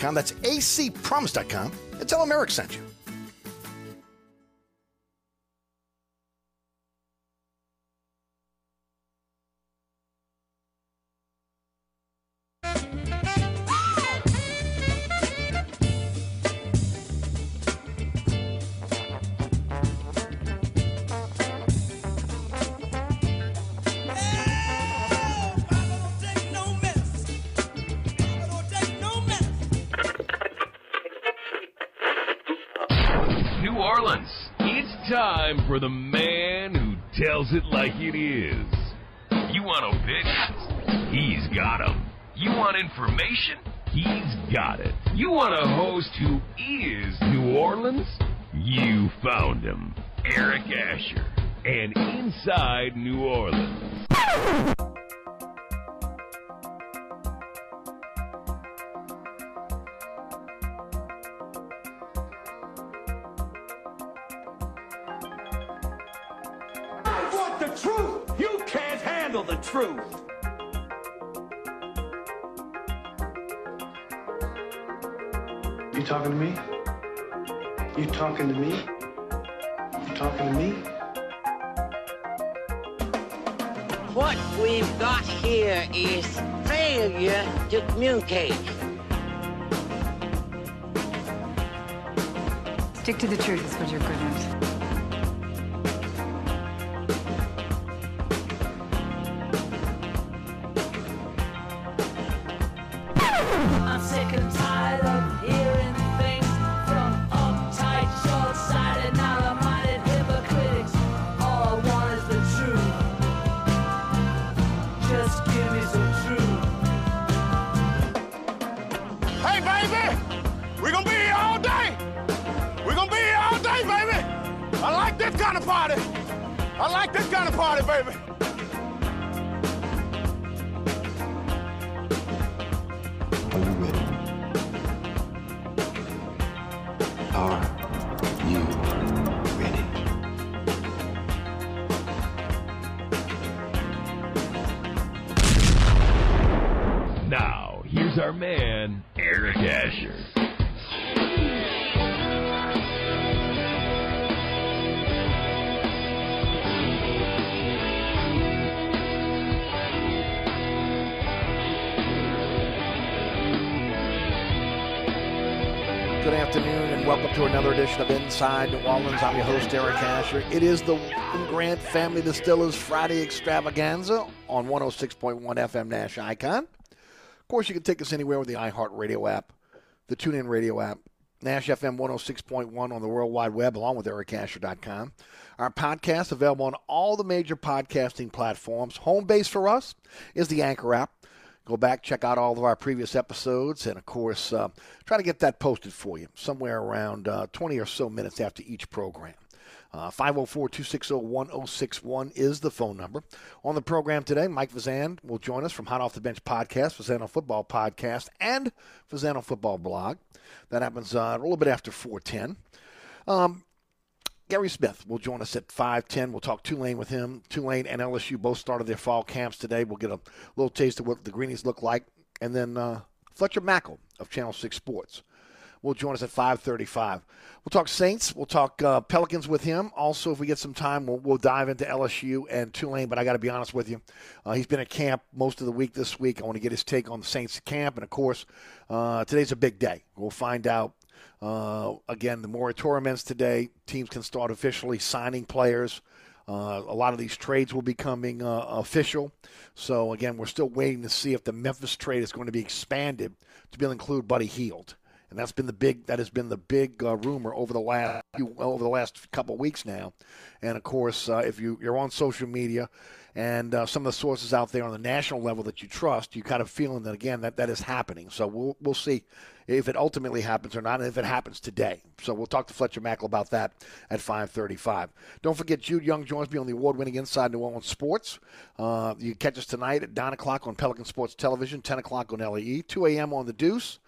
acpromise.com. That's acpromise.com. And tell them Eric sent you. Inside New Orleans. I'm your host, Eric Asher. It is the Grant Family Distillers Friday Extravaganza on 106.1 FM Nash Icon. Of course, you can take us anywhere with the iHeartRadio app, the TuneIn Radio app, Nash FM 106.1 on the World Wide Web, along with ericasher.com. Our podcast available on all the major podcasting platforms. Home base for us is the Anchor app. Go back, check out all of our previous episodes, and of course, uh, try to get that posted for you somewhere around uh, 20 or so minutes after each program. Uh, 504 260 1061 is the phone number. On the program today, Mike Vazan will join us from Hot Off the Bench podcast, Vazano Football Podcast, and Vazano Football Blog. That happens uh, a little bit after 410. Um, Gary Smith will join us at 5:10. We'll talk Tulane with him. Tulane and LSU both started their fall camps today. We'll get a little taste of what the Greenies look like, and then uh, Fletcher Mackel of Channel Six Sports will join us at 5:35. We'll talk Saints. We'll talk uh, Pelicans with him. Also, if we get some time, we'll, we'll dive into LSU and Tulane. But I got to be honest with you, uh, he's been at camp most of the week this week. I want to get his take on the Saints camp, and of course, uh, today's a big day. We'll find out uh, again, the moratorium ends today. Teams can start officially signing players. Uh, a lot of these trades will be coming uh, official. So, again, we're still waiting to see if the Memphis trade is going to be expanded to be able to include Buddy Hield. And that's been the big that has been the big uh, rumor over the last over the last couple weeks now. And of course, uh, if you you're on social media and uh, some of the sources out there on the national level that you trust, you kind of feeling that again that that is happening. So we'll we'll see if it ultimately happens or not, and if it happens today. So we'll talk to Fletcher Mackel about that at 5:35. Don't forget Jude Young joins me on the award-winning Inside New Orleans Sports. Uh, you catch us tonight at 9 o'clock on Pelican Sports Television, 10 o'clock on LAE, 2 a.m. on the Deuce.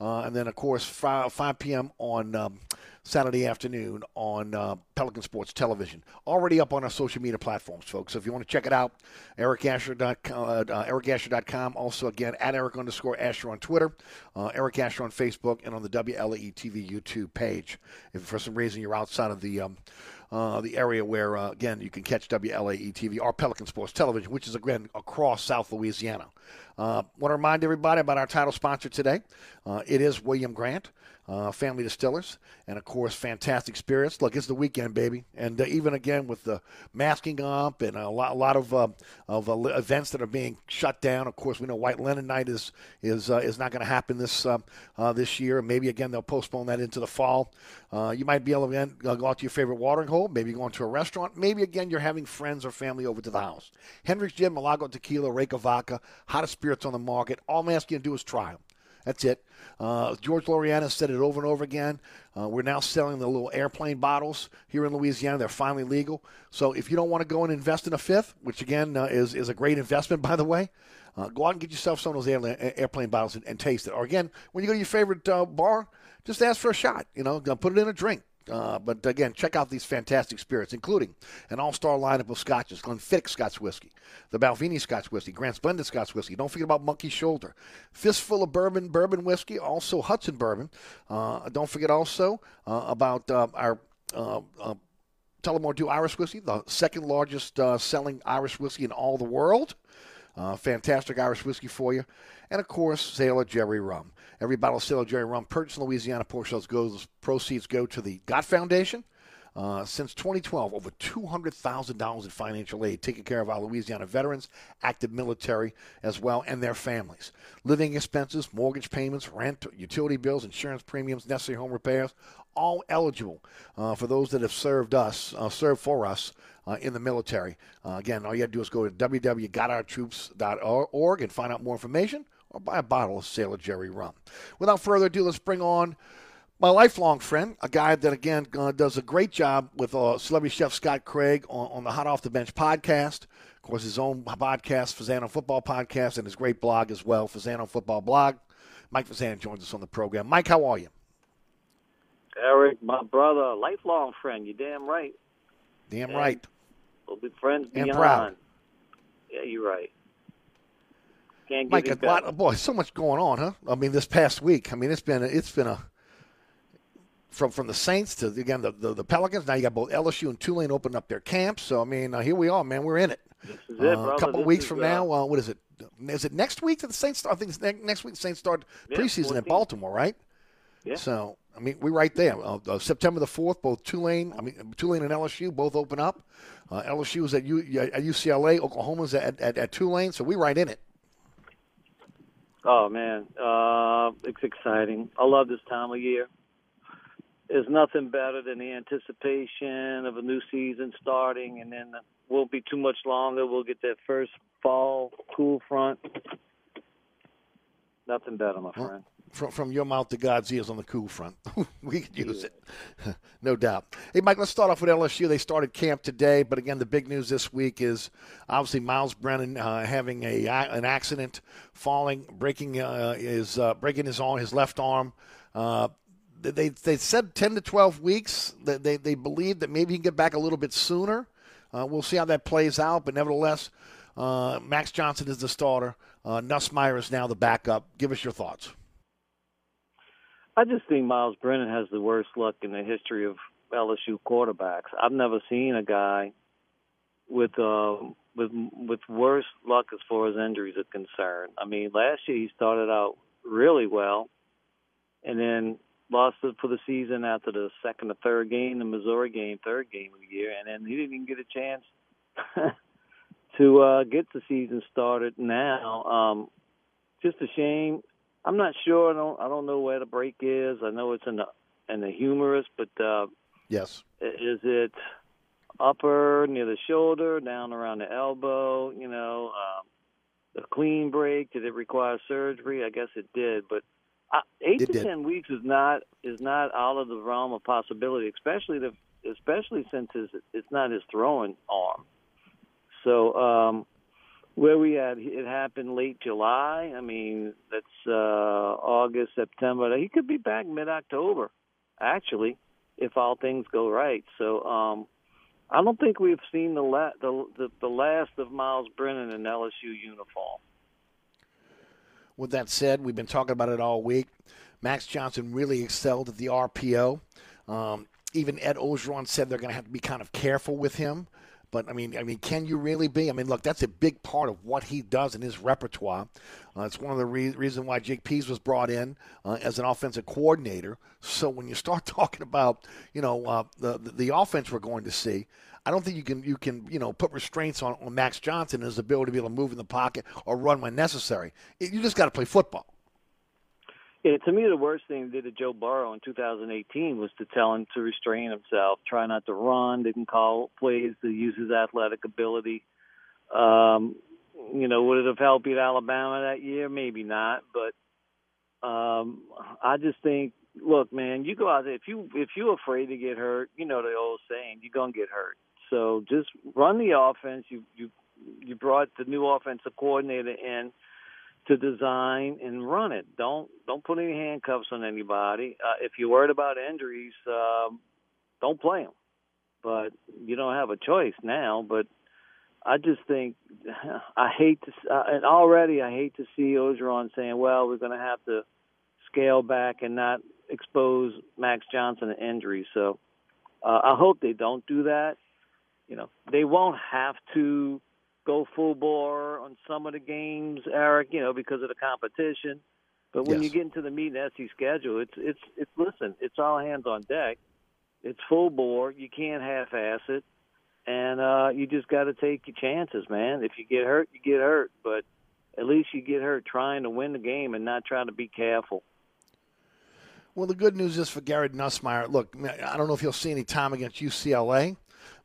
Uh, and then, of course, 5, 5 p.m. on um, Saturday afternoon on uh, Pelican Sports Television. Already up on our social media platforms, folks. So if you want to check it out, ericasher.com, uh, uh, ericasher.com. Also, again, at Eric underscore Asher on Twitter, uh, Eric Asher on Facebook, and on the WLAE TV YouTube page. If for some reason you're outside of the um, uh, the area where, uh, again, you can catch WLAE TV or Pelican Sports Television, which is, again, across South Louisiana. Uh, want to remind everybody about our title sponsor today. Uh, it is William Grant. Uh, family distillers, and of course, fantastic spirits. Look, it's the weekend, baby, and uh, even again with the masking up and a lot, a lot of uh, of uh, events that are being shut down. Of course, we know White Linen Night is is uh, is not going to happen this uh, this year. Maybe again they'll postpone that into the fall. you might be able to again, go out to your favorite watering hole. Maybe going to a restaurant. Maybe again you're having friends or family over to the house. Hendrick's Gin, Milagro Tequila, Reyka Vodka, hottest spirits on the market. All I'm asking you to do is try them. That's it. Uh, George Loriana said it over and over again. Uh, we're now selling the little airplane bottles here in Louisiana. They're finally legal. So if you don't want to go and invest in a fifth, which again uh, is, is a great investment, by the way, uh, go out and get yourself some of those air, airplane bottles and, and, taste it. Or again, when you go to your favorite uh, bar, just ask for a shot. You know, put it in a drink. Uh, but again, check out these fantastic spirits, including an all-star lineup of scotches: Glenfiddich Scotch whiskey, the Balvenie Scotch whiskey, Grant's Blended Scotch whiskey. Don't forget about Monkey Shoulder, fistful of bourbon, bourbon whiskey, also Hudson bourbon. Uh, don't forget also uh, about uh, our. Uh, uh, Tullamore Dew Irish whiskey, the second largest selling Irish whiskey in all the world. fantastic Irish whiskey for you. And of course, Sailor Jerry Rum. Every bottle of Sailor Jerry rum purchased in Louisiana portions goes proceeds go to the Gott Foundation. Uh, since 2012, over $200,000 in financial aid taking care of our Louisiana veterans, active military as well, and their families. Living expenses, mortgage payments, rent, utility bills, insurance premiums, necessary home repairs, all eligible uh, for those that have served us, uh, served for us uh, in the military. Uh, again, all you have to do is go to www.gotourtroops.org and find out more information or buy a bottle of Sailor Jerry rum. Without further ado, let's bring on my lifelong friend, a guy that, again, uh, does a great job with uh, celebrity chef Scott Craig on, on, the Hot Off the Bench podcast. Of course, his own podcast, Fazano Football Podcast, and his great blog as well, Fazano Football Blog. Mike Fazano joins us on the program. Mike, how are you? Eric, my brother, lifelong friend. You're damn right. Damn and right. We'll be friends and beyond. proud. Yeah, you're right. Can't Mike, a lot, boy, so much going on, huh? I mean, this past week. I mean, it's been a, it's been a from from the Saints to again the, the, the Pelicans. Now you got both LSU and Tulane opening up their camps. So I mean, uh, here we are, man. We're in it. This is it, uh, a couple weeks from uh, now, uh, what is it? Is it next week that the Saints start? I think it's ne- next week. The Saints start Yeah, preseason 14th. in Baltimore, right? Yeah. So I mean, we're right there. Uh, uh, September the fourth, both Tulane, I mean Tulane and LSU both open up. Uh, LSU is at, U, at UCLA, Oklahoma's at, at, at Tulane, so we're right in it. Oh man, uh, it's exciting. I love this time of year. There's nothing better than the anticipation of a new season starting, and then it won't be too much longer. We'll get that first fall cool front. Nothing better, my friend. From, from your mouth to God's ears on the cool front. we could use it, no doubt. Hey, Mike, let's start off with LSU. They started camp today, but again, the big news this week is obviously Miles Brennan uh, having a an accident, falling, breaking uh, his uh, breaking his arm, his left arm. Uh, they they said ten to twelve weeks. They they, they believe that maybe he can get back a little bit sooner. Uh, we'll see how that plays out, but nevertheless, uh, Max Johnson is the starter. Uh, Nussmeier is now the backup. Give us your thoughts. I just think Miles Brennan has the worst luck in the history of LSU quarterbacks. I've never seen a guy with uh, with with worse luck as far as injuries are concerned. I mean, last year he started out really well, and then lost it for the season after the second or third game, the Missouri game, third game of the year, and then he didn't even get a chance to uh, get the season started. Now, um, just a shame. I'm not sure. I don't. I don't know where the break is. I know it's in the in the humerus, but uh, Yes. is it upper near the shoulder, down around the elbow? You know, um, the clean break. Did it require surgery? I guess it did, but uh, eight It to did. ten weeks is not is not out of the realm of possibility, especially the especially since it's, it's not his throwing arm. So um, where we at, it happened late July. I mean, that's uh, August, September. He could be back mid October, actually, if all things go right. So um, I don't think we've seen the, la- the the the last of Miles Brennan in LSU uniform. With that said, we've been talking about it all week. Max Johnson really excelled at the RPO. Um, even Ed Orgeron said they're going to have to be kind of careful with him. But I mean, I mean, can you really be? I mean, look, that's a big part of what he does in his repertoire. Uh, it's one of the re- reasons why Jake Peetz was brought in uh, as an offensive coordinator. So when you start talking about, you know, uh, the, the offense we're going to see, I don't think you can you can you know put restraints on, on Max Johnson and his ability to be able to move in the pocket or run when necessary. You just got to play football. Yeah, to me, the worst thing they did to Joe Burrow in 2018 was to tell him to restrain himself, try not to run, didn't call plays to use his athletic ability. Um, you know, would it have helped beat Alabama that year? Maybe not, but um, I just think, look, man, you go out there if you if you're afraid to get hurt, you know the old saying, you're gonna get hurt. So just run the offense. You you you brought the new offensive coordinator in to design and run it. Don't don't put any handcuffs on anybody. Uh, if you're worried about injuries, um, don't play them. But you don't have a choice now. But I just think I hate to uh, and already I hate to see Orgeron saying, "Well, we're going to have to scale back and not expose Max Johnson to injury." So uh, I hope they don't do that. You know, they won't have to go full bore on some of the games, Eric, you know, because of the competition. But when Yes. you get into the meat and SC schedule, it's it's it's listen, it's all hands on deck. It's full bore. You can't half ass it. And uh you just gotta take your chances, man. If you get hurt, you get hurt. But at least you get hurt trying to win the game and not trying to be careful. Well, the good news is for Garrett Nussmeier. Look, I don't know if he'll see any time against UCLA,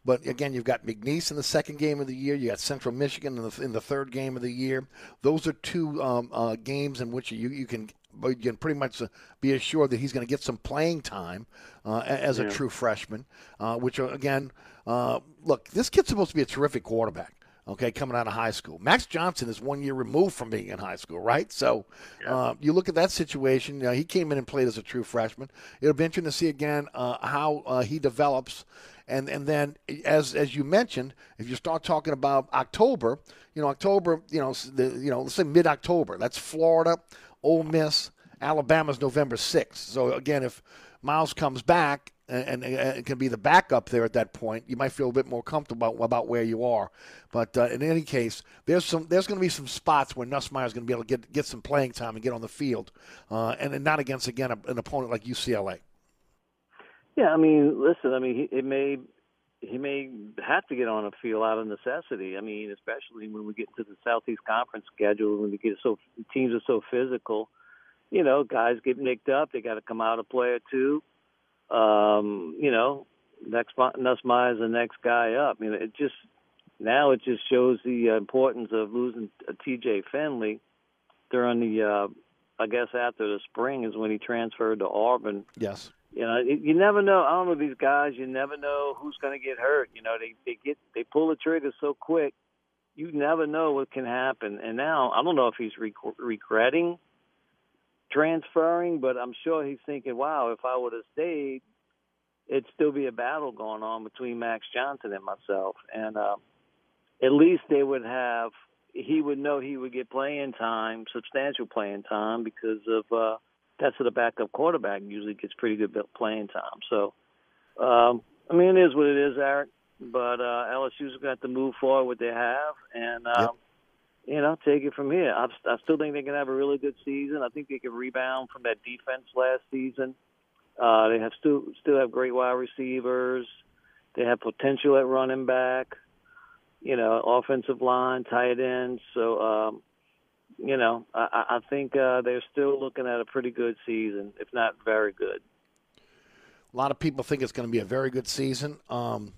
but again, you've got McNeese in the second game of the year. You got Central Michigan in the, in the third game of the year. Those are two um, uh, games in which you you can you can pretty much uh, be assured that he's going to get some playing time uh, a- as a Yeah. true freshman. Uh, which uh, again, uh, look, this kid's supposed to be a terrific quarterback. Okay, coming out of high school, Max Johnson is one year removed from being in high school, right? So, uh, you look at that situation. You know, he came in and played as a true freshman. It'll be interesting to see again uh, how uh, he develops, and and then as as you mentioned, if you start talking about October, you know, October, you know, the, you know, let's say mid October. That's Florida, Ole Miss, Alabama's November sixth. So again, if Miles comes back and, and, and can be the backup there at that point, you might feel a bit more comfortable about, about where you are. But uh, in any case, there's some there's going to be some spots where Nussmeier is going to be able to get get some playing time and get on the field, uh, and, and not against again a, an opponent like UCLA. Yeah, I mean, listen, I mean, he, it may he may have to get on a field out of necessity. I mean, especially when we get into the Southeast Conference schedule, when we get so teams are so physical. You know, guys get nicked up; they got to come out a play or two. Um, you know, next Nussmeier is the next guy up. You know, it just now it just shows the uh, importance of losing T.J. Finley during the. Uh, I guess after the spring is when he transferred to Auburn Yes. You know, you never know. I don't know these guys. You never know who's going to get hurt. You know, they they get they pull the trigger so quick. You never know what can happen. And now I don't know if he's re- regretting transferring, but I'm sure he's thinking, "Wow, if I would have stayed, it'd still be a battle going on between Max Johnson and myself." And uh, at least they would have. He would know he would get playing time, substantial playing time, because of. uh that's the backup quarterback usually gets pretty good playing time. So, um, I mean, it is what it is, Eric. But uh, LSU's got to move forward what they have, and um, you know, take it from here. I, I still think they can have a really good season. I think they can rebound from that defense last season. Uh, they have still still have great wide receivers. They have potential at running back. You know, offensive line, tight ends. So. Um, you know, I, I think uh, they're still looking at a pretty good season, if not very good. A lot of people think it's going to be a very good season. Um,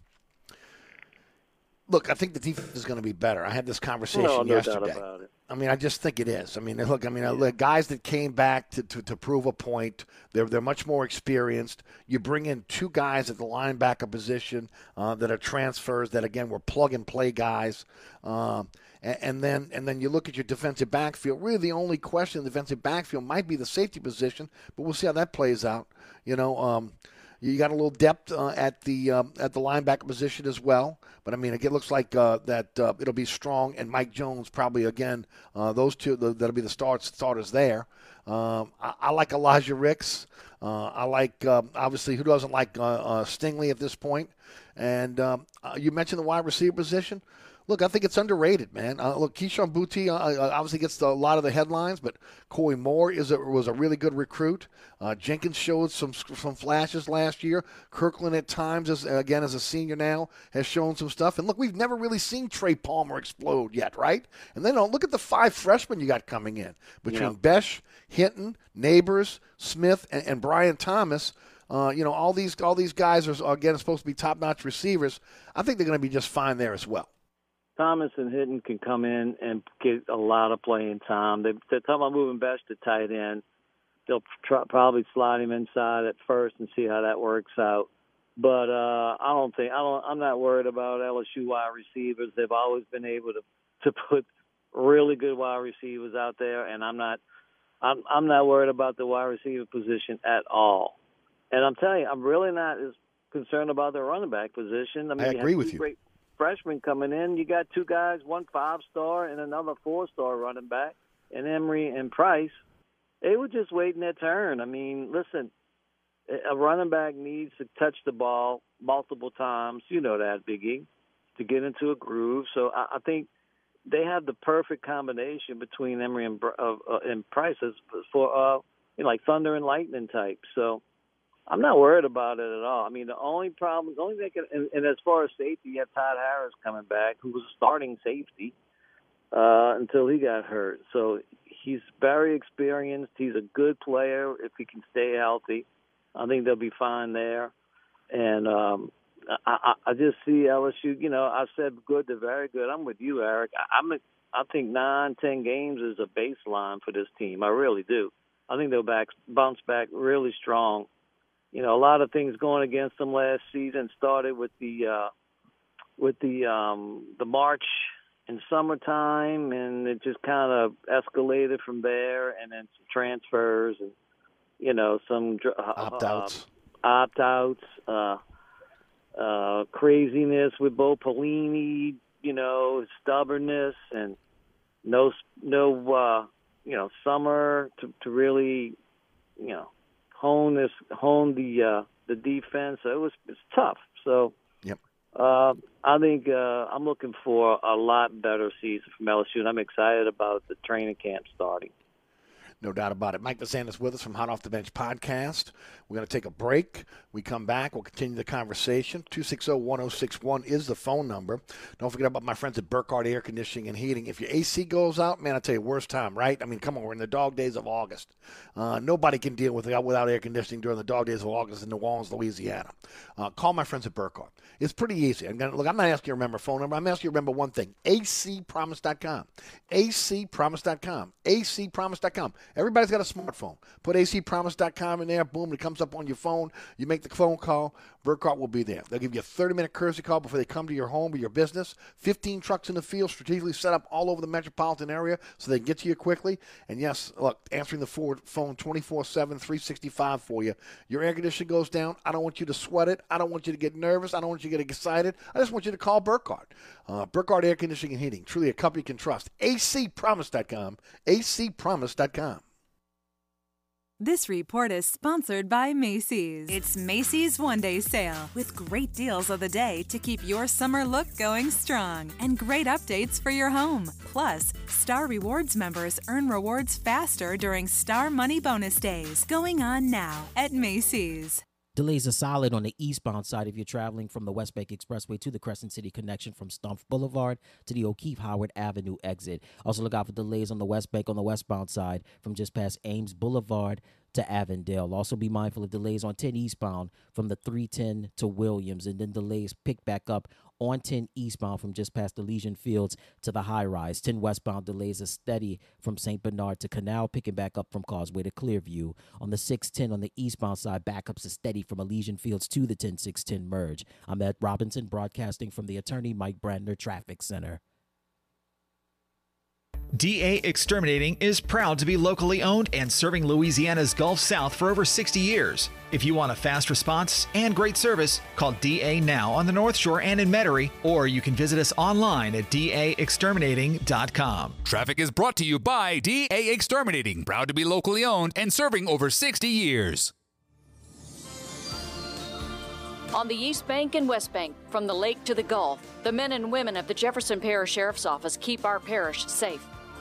look, I think the defense is going to be better. I had this conversation No, no doubt yesterday. about it. I mean, I just think it is. I mean, look, I mean, uh, the guys that came back to, to, to prove a point, they're they're much more experienced. You bring in two guys at the linebacker position uh, that are transfers that again were plug and play guys. Um, and, then and then you look at your defensive backfield. Really, the only question in the defensive backfield might be the safety position, but we'll see how that plays out. You know, um, You got a little depth uh, at the um, at the linebacker position as well. But I mean, it looks like uh, that uh, it'll be strong, and Mike Jones probably again. Uh, those two the, that'll be the starts starters there. Um, I, I, like Elijah Ricks. Uh, I like um, obviously who doesn't like uh, Stingley at this point. And um, you mentioned the wide receiver position look, I think it's underrated, man. Uh, look, Kayshon Boutte uh, uh, obviously gets a lot of the headlines, but Koy Moore is a, was a really good recruit. Uh, Jenkins showed some some flashes last year. Kirkland at times, as again as a senior now, has shown some stuff. And look, we've never really seen Trey Palmer explode yet, right? And then oh, look at the five freshmen you got coming in between yeah. Bech, Hilton, Neighbors, Smith, and, and Brian Thomas. Uh, you know, all these all these guys are again supposed to be top notch receivers. I think they're going to be just fine there as well. Thomas and Hilton can come in and get a lot of playing time. They, they're talking about moving Bech to tight end. They'll try, probably slide him inside at first and see how that works out. But uh, I don't think I don't. I'm not worried about LSU wide receivers. They've always been able to to put really good wide receivers out there, and I'm not. I'm I'm not worried about the wide receiver position at all. And I'm telling you, I'm really not as concerned about the running back position. I, mean, I agree with you. Great, freshmen coming in. You got two guys, one five star and another four star running back, and Emery and Price. They were just waiting their turn. I mean, listen, a running back needs to touch the ball multiple times. You know that, Biggie, to get into a groove. So I, I think they have the perfect combination between Emery and, uh, uh, and Price for uh, you know, like thunder and lightning type. So I'm not worried about it at all. I mean, the only problem, the only thing, and, and as far as safety, you have Todd Harris coming back, who was starting safety uh, until he got hurt. So he's very experienced. He's a good player if he can stay healthy. I think they'll be fine there. And um, I, I, I just see LSU. You know, I said good to very good. I'm with you, Eric. I, I'm. A, I think nine, ten games is a baseline for this team. I really do. I think they'll back bounce back really strong you know, a lot of things going against them last season. Started with the uh, with the um, the March in summertime, and it just kind of escalated from there, and then some transfers and you know some uh, opt outs, uh, opt outs, uh, uh, craziness with Bo Pelini, you know, stubbornness and no no uh, you know summer to to really you know hone this hone the uh, the defense. So it was it's tough. So yep. Uh, I think uh, I'm looking for a lot better season from LSU, and I'm excited about the training camp starting. No doubt about it. Mike DeSantis with us from Hot Off the Bench podcast. We're going to take a break. We come back. We'll continue the conversation. 260 1061 is the phone number. Don't forget about my friends at Burkhardt Air Conditioning and Heating. If your AC goes out, man, I tell you, worst time, right? I mean, come on, we're in the dog days of August. Uh, nobody can deal with it without air conditioning during the dog days of August in New Orleans, Louisiana. Uh, call my friends at Burkhardt. It's pretty easy. I'm gonna, look, I'm not asking you to remember a phone number. I'm asking you to remember one thing acpromise.com. acpromise.com. acpromise.com. Everybody's got a smartphone. Put acpromise.com in there. Boom, it comes up on your phone. You make the phone call. Burkhardt will be there. They'll give you a 30 minute courtesy call before they come to your home or your business. 15 trucks in the field, strategically set up all over the metropolitan area so they can get to you quickly. And yes, look, answering the phone 24 7, 365 for you. Your air conditioning goes down. I don't want you to sweat it. I don't want you to get nervous. I don't want you to get excited. I just want you to call Burkhardt. Uh, Burkhardt Air Conditioning and Heating, truly a company you can trust. acpromise.com. acpromise.com. This report is sponsored by Macy's. It's Macy's One Day Sale with great deals of the day to keep your summer look going strong and great updates for your home. Plus, Star Rewards members earn rewards faster during Star Money Bonus Days going on now at Macy's. Delays are solid on the eastbound side if you're traveling from the West Bank Expressway to the Crescent City connection from Stumpf Boulevard to the O'Keefe Howard Avenue exit. Also, look out for delays on the West Bank on the westbound side from just past Ames Boulevard to Avondale. Also, be mindful of delays on 10 eastbound from the 310 to Williams, and then delays pick back up on 10 eastbound from just past Elysian Fields to the high rise. 10 westbound delays are steady from St. Bernard to Canal, picking back up from Causeway to Clearview. On the 610 on the eastbound side, backups are steady from Elysian Fields to the 10610 merge. I'm Ed Robinson, broadcasting from the attorney Mike Brandner Traffic Center. DA Exterminating is proud to be locally owned and serving Louisiana's Gulf South for over 60 years. If you want a fast response and great service, call DA now on the North Shore and in Metairie, or you can visit us online at daexterminating.com. Traffic is brought to you by DA Exterminating, proud to be locally owned and serving over 60 years. On the East Bank and West Bank, from the lake to the Gulf, the men and women of the Jefferson Parish Sheriff's Office keep our parish safe.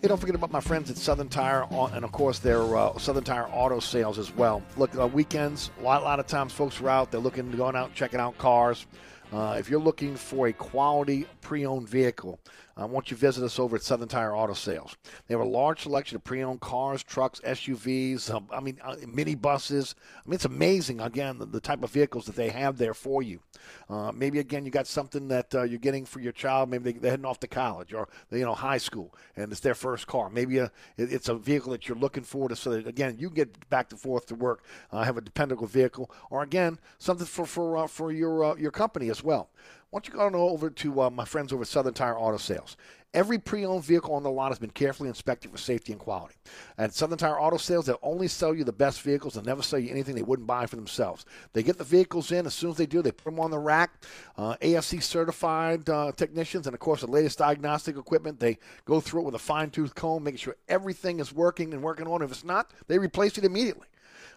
Hey, don't forget about my friends at Southern Tire, and of course their uh, Southern Tire auto sales as well. Look, uh, weekends, a lot, lot of times folks are out, they're looking, to going out, checking out cars. Uh, if you're looking for a quality pre-owned vehicle, I want you to visit us over at Southern Tire Auto Sales. They have a large selection of pre-owned cars, trucks, SUVs. Um, I mean, uh, minibuses. I mean, it's amazing. Again, the, the, type of vehicles that they have there for you. Uh, maybe again, you got something that uh, you're getting for your child. Maybe they, are heading off to college or you know high school, and it's their first car. Maybe a, uh, it, it's a vehicle that you're looking for to so that again you get back and forth to work, uh, have a dependable vehicle, or again something for for uh, for your your company as well. Why don't you go on over to uh, my friends over at Southern Tire Auto Sales? Every pre-owned vehicle on the lot has been carefully inspected for safety and quality. At Southern Tire Auto Sales, they'll only sell you the best vehicles. They'll never sell you anything they wouldn't buy for themselves. They get the vehicles in. As soon as they do, they put them on the rack. Uh, AFC certified uh, technicians, and of course, the latest diagnostic equipment. They go through it with a fine-tooth comb, making sure everything is working and working on. If it's not, they replace it immediately.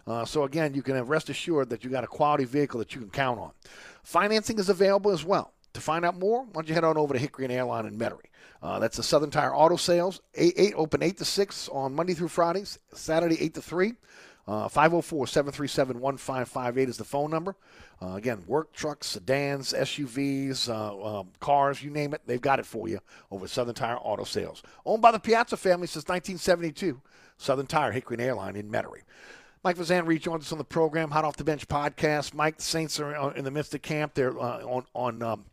Uh, so again, you can rest assured that you got a quality vehicle that you can count on. Financing is available as well. To find out more, why don't you head on over to Hickory and Airline in Metairie. Uh, that's the Southern Tire Auto Sales. Eight, eight, open 8 to 6 on Monday through Fridays, Saturday 8 to 3. Uh, 504 737 1558 is the phone number. Uh, again, work trucks, sedans, SUVs, uh, um, cars, you name it, they've got it for you over Southern Tire Auto Sales. Owned by the Piazza family since 1972. Southern Tire, Hickory and Airline in Metairie. Mike Fazan rejoins us on the program, Hot Off the Bench podcast. Mike, the Saints are uh, in the midst of camp. They're uh, on, on um,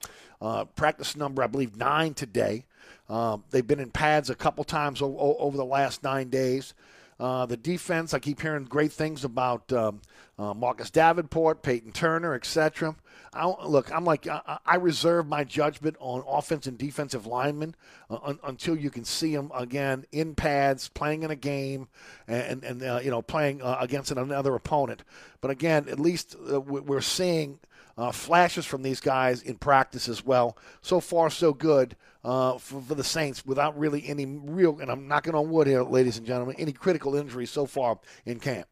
uh, practice number, I believe, nine today. Um, they've been in pads a couple times o- over the last nine days. Uh, the defense, I keep hearing great things about um, uh, Marcus Davenport, Peyton Turner, etc. Look, I'm like I, I, reserve my judgment on offense and defensive linemen uh, un, until you can see them again in pads, playing in a game, and and uh, you know playing uh, against another opponent. But again, at least we're seeing uh, flashes from these guys in practice as well. So far, so good uh, for, for the Saints without really any real, and I'm knocking on wood here, ladies and gentlemen, any critical injuries so far in camp.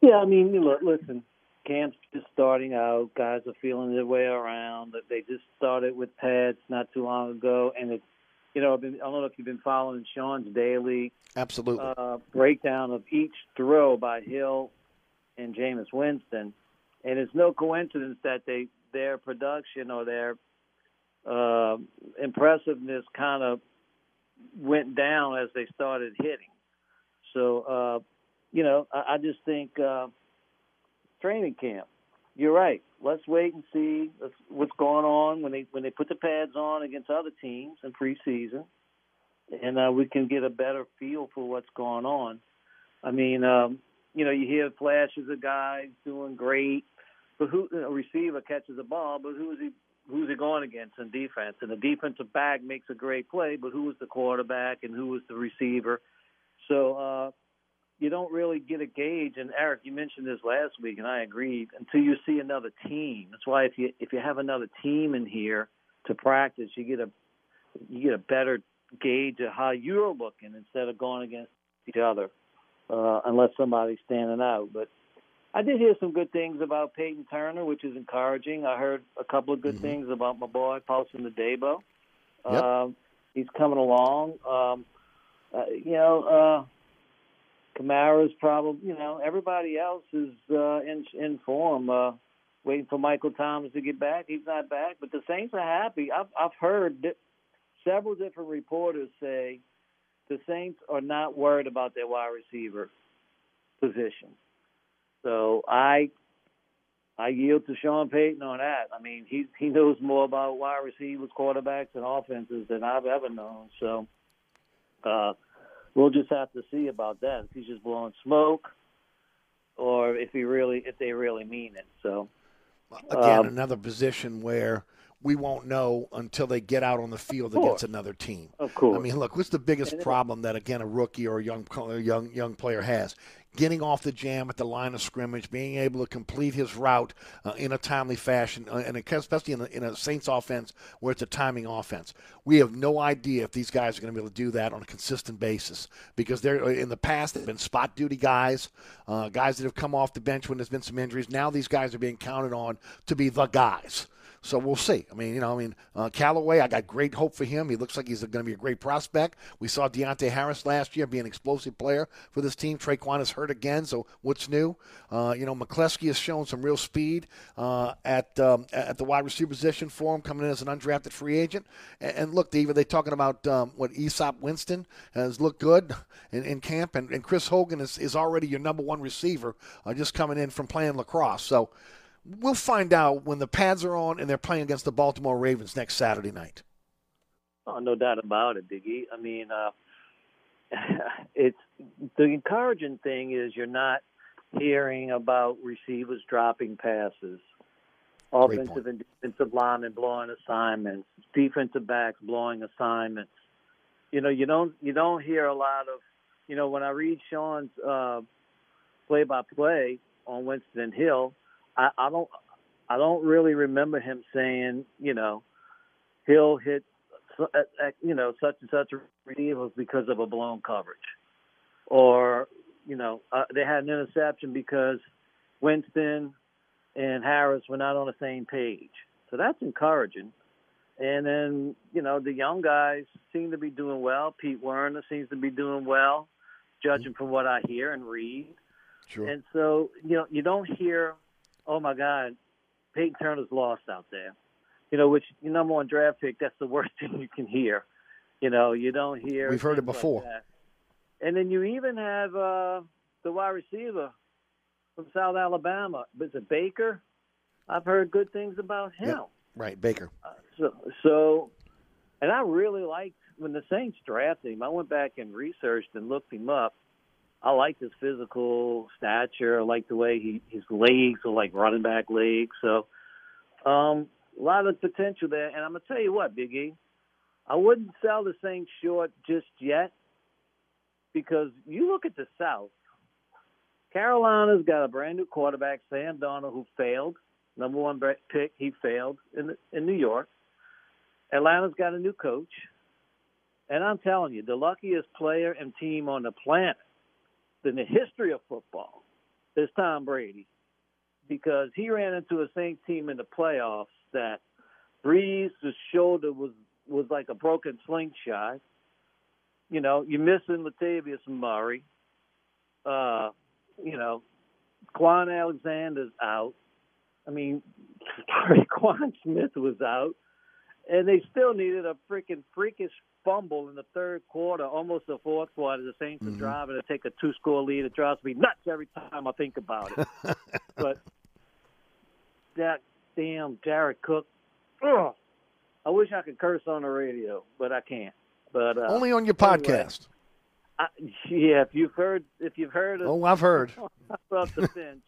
Yeah, I mean, look, listen, camp's just starting out. Guys are feeling their way around. They just started with pads not too long ago, and it's you know, I've been, I don't know if you've been following Sean's daily absolutely uh, breakdown of each throw by Hill and Jameis Winston, and it's no coincidence that they their production or their uh, impressiveness kind of went down as they started hitting. So, uh, you know, I, I just think uh, training camp. You're right. Let's wait and see what's going on when they when they put the pads on against other teams in preseason, and uh, we can get a better feel for what's going on. I mean, um, you know, you hear flashes of guys doing great, but who a receiver catches a ball, but who is he? Who's he going against in defense? And the defensive back makes a great play, but who was the quarterback and who was the receiver? So uh, you don't really get a gauge. And Eric, you mentioned this last week, and I agreed. Until you see another team, that's why if you if you have another team in here to practice, you get a you get a better gauge of how you're looking instead of going against each other, uh, unless somebody's standing out. But I did hear some good things about Peyton Turner, which is encouraging. I heard a couple of good mm-hmm. things about my boy Paulson Adebo. Yep. Uh, he's coming along. Um, uh, you know, uh, Kamara's probably, you know, everybody else is uh, in in form. Uh, waiting for Michael Thomas to get back. He's not back, but the Saints are happy. I've I've heard di- several different reporters say the Saints are not worried about their wide receiver position. So I I yield to Sean Payton on that. I mean, he he knows more about wide receivers, quarterbacks, and offenses than I've ever known. So. Uh, we'll just have to see about that. If he's just blowing smoke, or if he really, if they really mean it. So again, um, another position where we won't know until they get out on the field against another team. Of course. I mean, look, what's the biggest problem that again a rookie or a young young young player has? Getting off the jam at the line of scrimmage, being able to complete his route uh, in a timely fashion, uh, and especially in a, in a Saints offense where it's a timing offense. We have no idea if these guys are going to be able to do that on a consistent basis because they're uh, in the past they've been spot duty guys, uh, guys that have come off the bench when there's been some injuries. Now these guys are being counted on to be the guys. So we'll see. I mean, you know, I mean, uh, Callaway, I got great hope for him. He looks like he's going to be a great prospect. We saw Deonte Harris last year be an explosive player for this team. Tre'Quan is hurt again, so what's new? Uh, you know, McCleskey has shown some real speed uh, at um, at the wide receiver position for him, coming in as an undrafted free agent. And, and look, they talking about um, what Easop Winston has looked good in, in camp, and, and Chris Hogan is, is already your number one receiver, uh, just coming in from playing lacrosse. So we'll find out when the pads are on and they're playing against the Baltimore Ravens next Saturday night. Oh, no doubt about it, Biggie. I mean, uh, it's the encouraging thing is you're not hearing about receivers dropping passes, offensive and defensive linemen blowing assignments, defensive backs blowing assignments. You know, you don't you don't hear a lot of, you know, when I read Sean's uh, play-by-play on Winston Hill, I, I don't I don't really remember him saying, you know, he'll hit, you know, such and such receivers because of a blown coverage, or you know, uh, they had an interception because Winston and Harris were not on the same page. So that's encouraging. And then, you know, the young guys seem to be doing well. Pete Werner seems to be doing well, judging from what I hear and read. Sure. And so, you know, you don't hear oh my God, Peyton Turner's lost out there. You know, which your number one draft pick, that's the worst thing you can hear. You know, you don't hear. We've heard it before. Like and then you even have uh, the wide receiver from South Alabama. Is it Baker? I've heard good things about him. Yep. Right, Baker. Uh, so, so, and I really liked when the Saints drafted him. I went back and researched and looked him up. I like his physical stature. I like the way he his legs are like running back legs. So um, a lot of potential there. And I'm gonna tell you what, Big E, I wouldn't sell the Saints short just yet because you look at the South. Carolina's got a brand new quarterback, Sam Darnold, who failed. Number one pick, he failed in in New York. Atlanta's got a new coach, and I'm telling you, the luckiest player and team on the planet in the history of football is Tom Brady, because he ran into a Saints team in the playoffs that Brees' shoulder was was like a broken slingshot. You know, you're missing Latavius Murray. Uh, you know, Kwon Alexander's out. I mean, Quan Smith was out, and they still needed a freaking freakish fumble in the third quarter, almost the fourth quarter. The Saints mm-hmm. are driving to take a two-score lead. It drives me nuts every time I think about it. but that damn Jared Cook, ugh, I wish I could curse on the radio, but I can't. But uh, only on your podcast. I, yeah, if you've heard, if you've heard, of, oh, I've heard. Off the bench,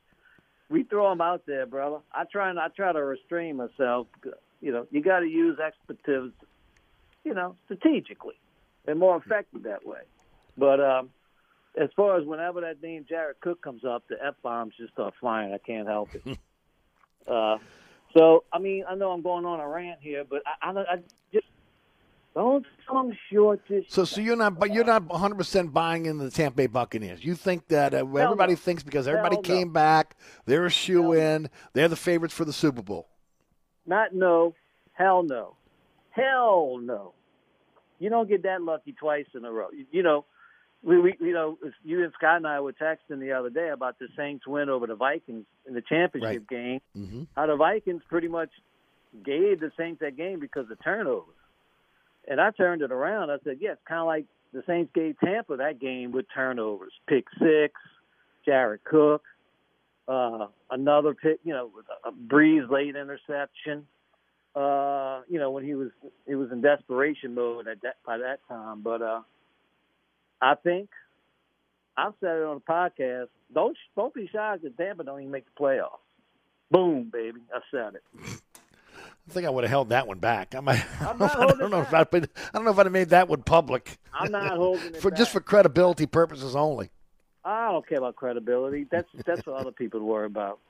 we throw them out there, brother. I try and I try to restrain myself. You know, you got to use expletives, you know, strategically. They're more effective that way. But um, as far as whenever that name Jared Cook comes up, the f bombs just start flying. I can't help it. uh, so I mean, I know I'm going on a rant here, but I, I, I just don't come short this. So, so you're not, but you're not 100 percent buying into the Tampa Bay Buccaneers. You think that uh, everybody no. thinks because everybody Hell came no. back, they're a shoe in, they're the favorites for the Super Bowl. Not no, hell no, hell no. You don't get that lucky twice in a row. You, you know, we, we you know you and Scott and I were texting the other day about the Saints win over the Vikings in the championship Right. game. Mm-hmm. How the Vikings pretty much gave the Saints that game because of turnovers. And I turned it around. I said, yeah, it's kind of like the Saints gave Tampa that game with turnovers. Pick six, Jared Cook, uh, another pick, you know, a Brees late interception. Uh, you know, when he was he was in desperation mode at that by that time. But uh, I think I've said it on the podcast. Don't don't be shocked that Tampa don't even make the playoffs. Boom, baby, I said it. I think I would have held that one back. I might. I I'm don't know if, I, holding don't know if I'd been, I don't know if I'd have made that one public. I'm not holding it for just for credibility purposes only. I don't care about credibility. That's that's for other people worry about.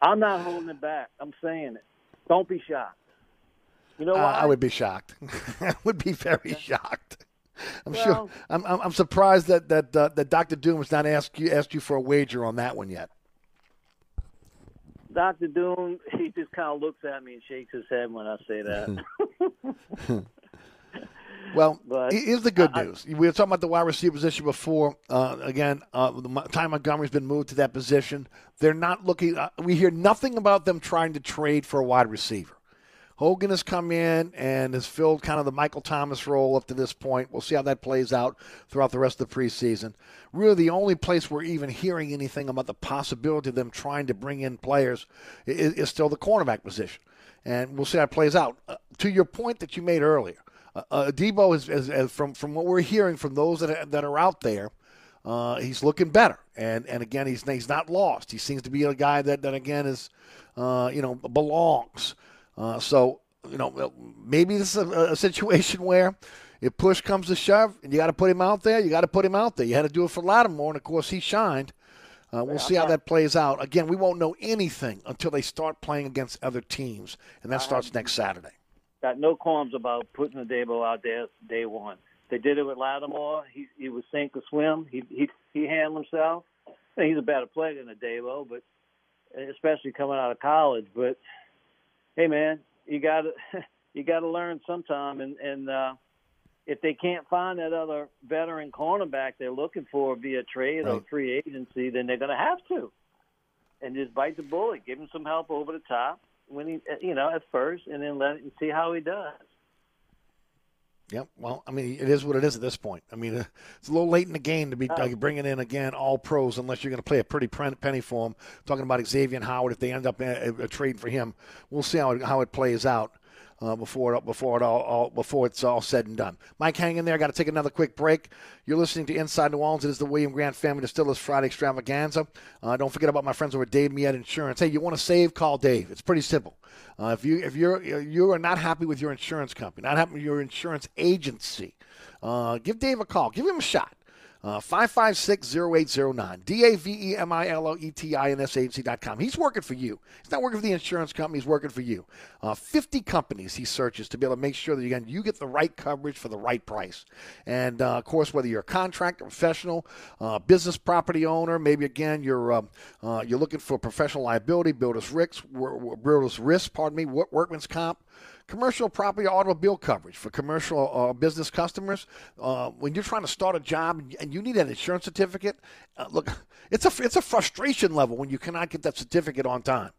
I'm not holding it back. I'm saying it. Don't be shocked. You know Uh? I would be shocked. I would be very shocked. I'm Well- sure. I'm, I'm, I'm surprised that that uh, that Doctor Doom has not asked you asked you for a wager on that one yet. Doctor Doom, he just kind of looks at me and shakes his head when I say that. Well, But here's the good I- news. We were talking about the wide receiver position before. Uh, again, uh, Ty Montgomery's been moved to that position. They're not looking. Uh, we hear nothing about them trying to trade for a wide receiver. Hogan has come in and has filled kind of the Michael Thomas role up to this point. We'll see how that plays out throughout the rest of the preseason. Really, the only place we're even hearing anything about the possibility of them trying to bring in players is, is still the cornerback position. And we'll see how it plays out. Uh, to your point that you made earlier, uh, uh, Debo is, is, is from from what we're hearing from those that are, that are out there. Uh, he's looking better, and and again, he's he's not lost. He seems to be a guy that that again is, uh, you know, belongs. Uh, so you know, maybe this is a, a situation where if push comes to shove and you got to put him out there, you got to put him out there. You had to do it for Lattimore, and of course he shined. Uh, we'll see how that plays out. Again, we won't know anything until they start playing against other teams, and that starts next Saturday. Got no qualms about putting the Dabo out there day one. They did it with Lattimore. He he was sink or swim. He he he handled himself. He's a better player than Adebo, but especially coming out of college. But hey, man, you got to you got to learn sometime. And and uh, if they can't find that other veteran cornerback they're looking for via trade or free agency, then they're going to have to, and just bite the bullet, give him some help over the top when he you know at first, and then let and see how he does. Yep. Well, I mean, it is what it is at this point. I mean, it's a little late in the game to be uh, bringing in again all pros unless you're going to play a pretty penny for them. Talking about Xavier Howard, if they end up a, a, a trade for him, we'll see how it, how it plays out. Uh, before it, before it all, all before it's all said and done. Mike, hang in there. I got to take another quick break. You're listening to Inside New Orleans. It is the William Grant Family Distillers Friday Extravaganza. Uh, don't forget about my friends over at Dave Miette Insurance. Hey, you want to save? Call Dave. It's pretty simple. Uh, if you if you're you are not happy with your insurance company, not happy with your insurance agency, uh, give Dave a call. Give him a shot. Uh, 556-0809. D-A-V-E-M-I-L-O-E-T-I-N-S agency.com. He's working for you. He's not working for the insurance company. He's working for you. Uh, 50 companies he searches to be able to make sure that again, you get the right coverage for the right price. And, uh, of course, whether you're a contractor, professional, uh, business property owner, maybe, again, you're, um, uh, you're looking for professional liability, builder's risk, builder's risk, pardon me, workman's comp, commercial property automobile coverage for commercial uh, business customers. Uh, when you're trying to start a job and you need an insurance certificate, uh, look, it's a it's a frustration level when you cannot get that certificate on time.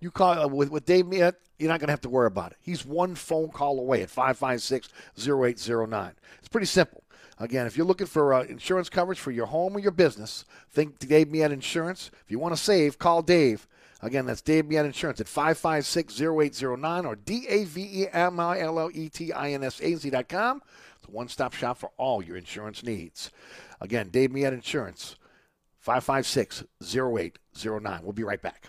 You call uh, with with Dave Miet, you're not going to have to worry about it. He's one phone call away at 556-0809. It's pretty simple. Again, if you're looking for uh, insurance coverage for your home or your business, think Dave Miet Insurance. If you want to save, call Dave Again, that's Dave Miet Insurance at 556-0809 or D-A-V-E-M-I-L-O-E-T-I-N-S-A-Z.com. It's a one-stop shop for all your insurance needs. Again, Dave Miet Insurance, 556-0809. We'll be right back.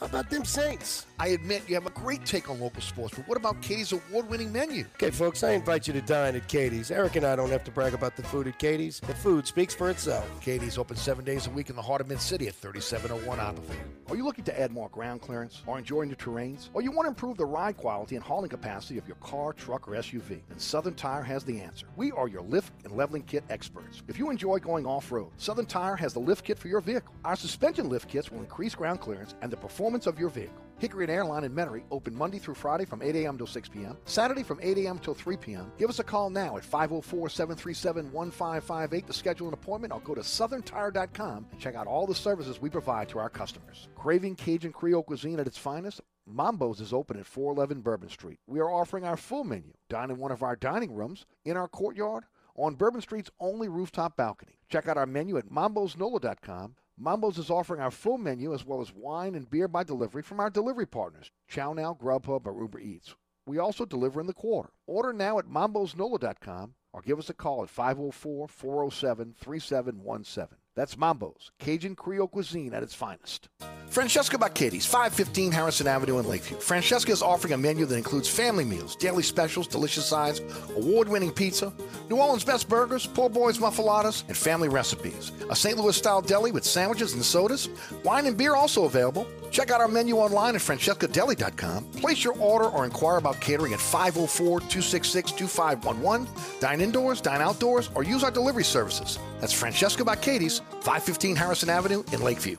How about them Saints? I admit you have a great take on local sports, but what about Katie's award-winning menu? Okay, folks, I invite you to dine at Katie's. Eric and I don't have to brag about the food at Katie's. The food speaks for itself. Katie's open seven days a week in the heart of Mid-City at 3701 Iberville. Are you looking to add more ground clearance or enjoy new terrains? Or you want to improve the ride quality and hauling capacity of your car, truck, or SUV? Then Southern Tire has the answer. We are your lift and leveling kit experts. If you enjoy going off-road, Southern Tire has the lift kit for your vehicle. Our suspension lift kits will increase ground clearance and the performance of your vehicle. Hickory and Airline in Metairie open Monday through Friday from 8 a.m. till 6 p.m., Saturday from 8 a.m. till 3 p.m. Give us a call now at 504 737 1558 to schedule an appointment or go to southerntire.com and check out all the services we provide to our customers. Craving Cajun Creole cuisine at its finest? Mambo's is open at 411 Bourbon Street. We are offering our full menu. Dine in one of our dining rooms, in our courtyard, on Bourbon Street's only rooftop balcony. Check out our menu at mambosnola.com Mambo's is offering our full menu as well as wine and beer by delivery from our delivery partners, ChowNow, Grubhub, or Uber Eats. We also deliver in the quarter. Order now at mambosnola.com or give us a call at 504 407 3717. That's Mambo's, Cajun Creole cuisine at its finest. Francesca Katie's, 515 Harrison Avenue in Lakeview. Francesca is offering a menu that includes family meals, daily specials, delicious sides, award-winning pizza, New Orleans best burgers, poor boys muffulettas, and family recipes. A St. Louis-style deli with sandwiches and sodas. Wine and beer also available. Check out our menu online at francescadeli.com. Place your order or inquire about catering at 504-266-2511. Dine indoors, dine outdoors, or use our delivery services. That's Francesca Katie's, 515 Harrison Avenue in Lakeview.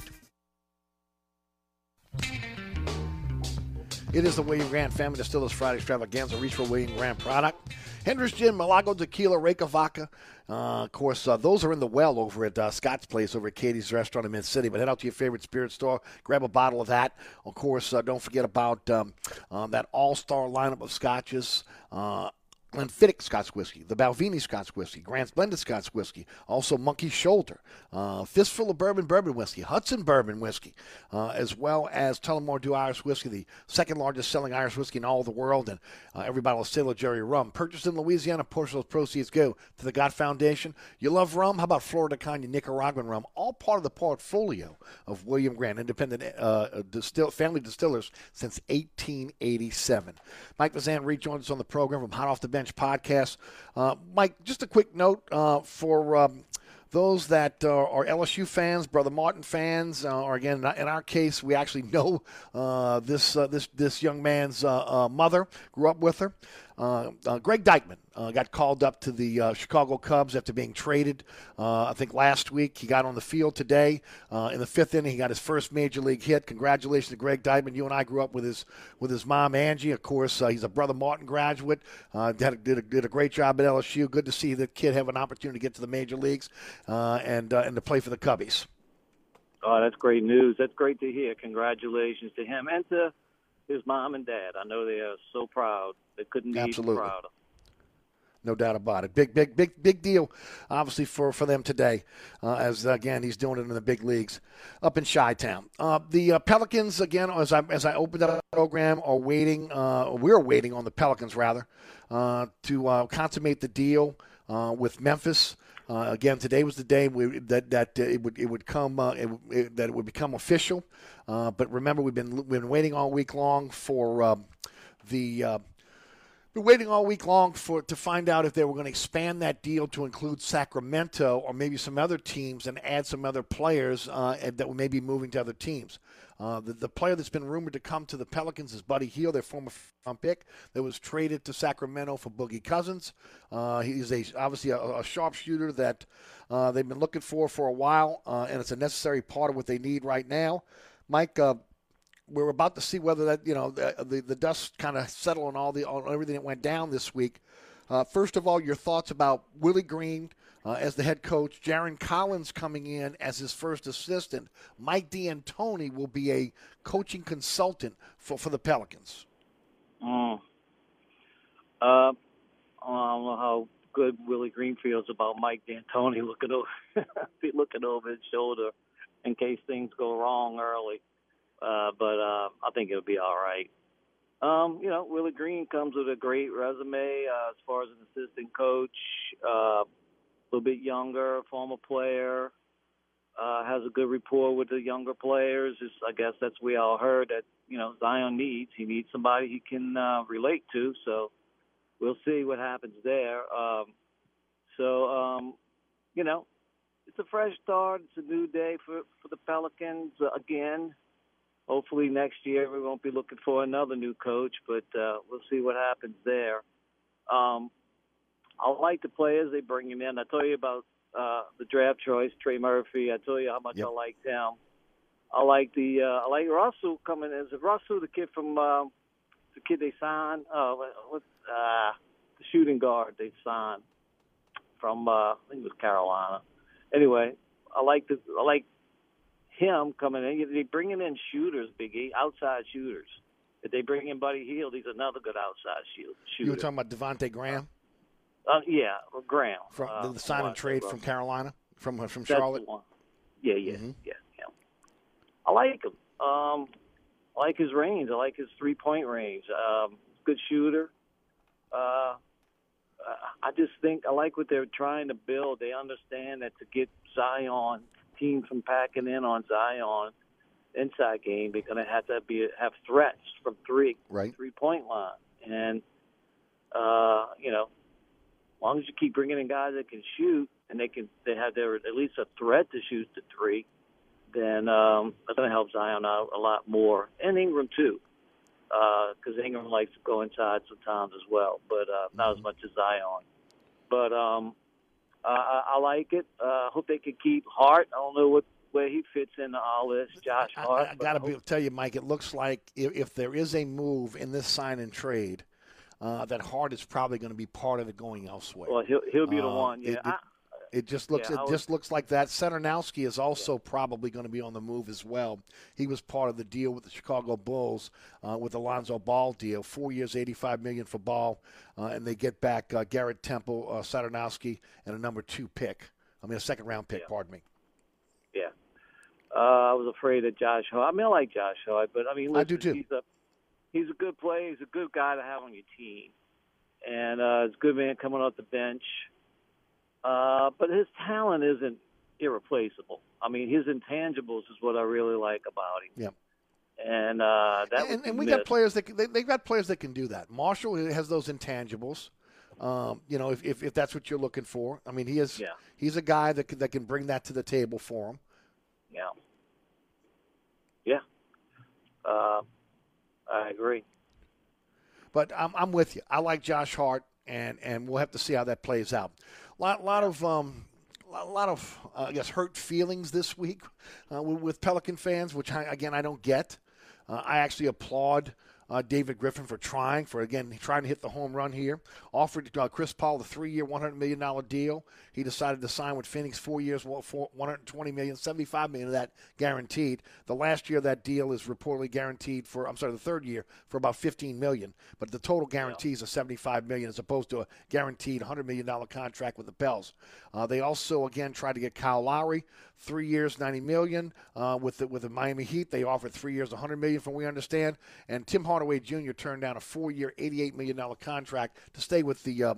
It is the William Grant Family Distillers Friday Extravaganza. Reach for William Grant product. Hendrick's Gin, Milagro Tequila, Reyka Vodka. Uh, of course, uh, those are in the well over at uh, Scott's Place over at Katie's Restaurant in Mid City. But head out to your favorite spirit store, grab a bottle of that. Of course, uh, don't forget about um, uh, that all star lineup of scotches. Uh, Glenfiddich Scotch Whiskey, the Balvenie Scotch Whiskey, Grant's Blended Scotch Whiskey, also Monkey Shoulder, uh, Fistful of Bourbon Bourbon Whiskey, Hudson Bourbon Whiskey, uh, as well as Tullamore Dew Irish Whiskey, the second largest selling Irish whiskey in all the world, and uh, every bottle of Sailor Jerry rum. Purchased in Louisiana, portion of those proceeds go to the God Foundation. You love rum? How about Flor de Caña Nicaraguan rum? All part of the portfolio of William Grant, independent uh, distill, family distillers since 1887. Mike Vazan rejoins us on the program from Hot Off the Bench podcast. Uh, Mike, just a quick note uh, for um, those that uh, are LSU fans, Brother Martin fans, uh, or again, in our case, we actually know this this this young man's mother, grew up with her. Uh, uh, Greg Deichmann uh, got called up to the uh, Chicago Cubs after being traded. Uh, I think last week he got on the field today uh, in the fifth inning. He got his first major league hit. Congratulations to Greg Deichmann. You and I grew up with his with his mom Angie. Of course, he's a brother Martin graduate. Did, a, did, a, did a great job at LSU. Good to see the kid have an opportunity to get to the major leagues and and to play for the Cubbies. Oh, that's great news. That's great to hear. Congratulations to him and to his mom and dad. I know they are so proud. They couldn't be Absolutely. prouder. No doubt about it. Big, big, big, big deal, obviously for, for them today. Uh, as again, he's doing it in the big leagues up in Chi Town. Uh, the uh, Pelicans again, as I as I opened up the program, are waiting. Uh, we're waiting on the Pelicans rather uh, to uh, consummate the deal uh, with Memphis. Uh, again, today was the day we, that that uh, it would it would come uh, it, it, that it would become official. Uh, but remember, we've been we've been waiting all week long for um, the. Uh, been waiting all week long for to find out if they were going to expand that deal to include Sacramento or maybe some other teams and add some other players uh, that may be moving to other teams. Uh, the, the player that's been rumored to come to the Pelicans is Buddy Hield, their former round pick that was traded to Sacramento for Boogie Cousins. Uh, he's a, obviously a, a sharpshooter that uh, they've been looking for for a while, uh, and it's a necessary part of what they need right now. Mike, uh, we're about to see whether that you know the the, the dust kind of settle on all the on everything that went down this week. First of all, your thoughts about Willie Green uh, as the head coach, Jarron Collins coming in as his first assistant, Mike D'Antoni will be a coaching consultant for, for the Pelicans. Mm. Uh, I don't know how good Willie Green feels about Mike D'Antoni looking over, looking over his shoulder in case things go wrong early. Uh, but uh, I think it'll be all right. Um, you know, Willie Green comes with a great resume uh, as far as an assistant coach. Uh, little bit younger, former player. Uh, has a good rapport with the younger players. It's, I guess that's we all heard that you know Zion needs. He needs somebody he can uh, relate to. So we'll see what happens there. Um, so um, you know, it's a fresh start. It's a new day for for the Pelicans again. Hopefully next year we won't be looking for another new coach, but uh, we'll see what happens there. Um, I like the players they bring him in. I told you about uh, the draft choice, Trey Murphy. I told you how much I like him. I like the uh, I like Russell coming. In. Is it Russell, the kid from uh, the kid they signed? Uh, what, what uh, the shooting guard they signed from? Uh, I think it was Carolina. Anyway, I like the I like him coming in. They bringing in shooters, Biggie, outside shooters. If they bring in Buddy Hield, he's another good outside shoot- shooter. You were talking about Devonte Graham Uh, yeah, Graham. from uh, the sign and trade from Carolina, from uh, from Charlotte. the. Yeah, yeah, Mhm. yeah, yeah. I like him. Um, I like his range. I like his three point range. Um, good shooter. Uh, I just think I like what they're trying to build. They understand that to get Zion, teams from packing in on Zion inside game, they're going to have to be have threats from three, Right. three point line, and uh, you know, long as you keep bringing in guys that can shoot and they can they have their at least a threat to shoot the three, then um, that's going to help Zion out a lot more, and Ingram too, because Ingram likes to go inside sometimes as well, but uh, not as much as Zion. But um, uh, I, I like it. Uh, hope they can keep Hart. I don't know what where he fits into all this, Josh Hart. I got to be, tell you, Mike. It looks like if, if there is a move in this sign and trade, uh, that Hart is probably going to be part of it going elsewhere. Well, he'll he'll be the Uh, one. Yeah, It, I, it just looks yeah, it was- just looks like that. Satoransky is also probably going to be on the move as well. He was part of the deal with the Chicago Bulls uh, with Alonzo Ball deal, four years, eighty-five million for Ball, uh, and they get back uh, Garrett Temple, uh, Satoransky, and a number two pick. I mean, a second-round pick. Pardon me. Yeah. Uh, I was afraid of Josh Hart. I mean, I like Josh Hart, but I mean, I do too. He's a he's a good player. He's a good guy to have on your team, and uh, it's a good man coming off the bench. Uh, but his talent isn't irreplaceable. I mean, his intangibles is what I really like about him. Yep. And uh, that and, and we missed. got players that they, they've got players that can do that. Marshall has those intangibles. Um, you know, if, if, if that's what you're looking for, I mean, he is. Yeah. He's a guy that can, that can bring that to the table for him. Yeah. Yeah. Uh, I agree. But I'm, I'm with you. I like Josh Hart, and and we'll have to see how that plays out. A lot, lot of um, a lot of uh, I guess hurt feelings this week uh, with, Pelican fans, which I, again I don't get. Uh, I actually applaud uh, David Griffin for trying, for again trying to hit the home run here. Offered uh, Chris Paul the three-year, $100 million deal. He decided to sign with Phoenix four years, well, for $120 million, $75 million of that guaranteed. The last year of that deal is reportedly guaranteed for, I'm sorry, the third year for about 15 million. But the total guarantees are 75 million as opposed to a guaranteed $100 million contract with the Pels. Uh, they also, again, tried to get Kyle Lowry, three years, 90 million. Uh, with, the, with the Miami Heat, they offered three years, 100 million from what we understand. And Tim Hardaway Jr. turned down a four-year, $88 million contract to stay with the uh,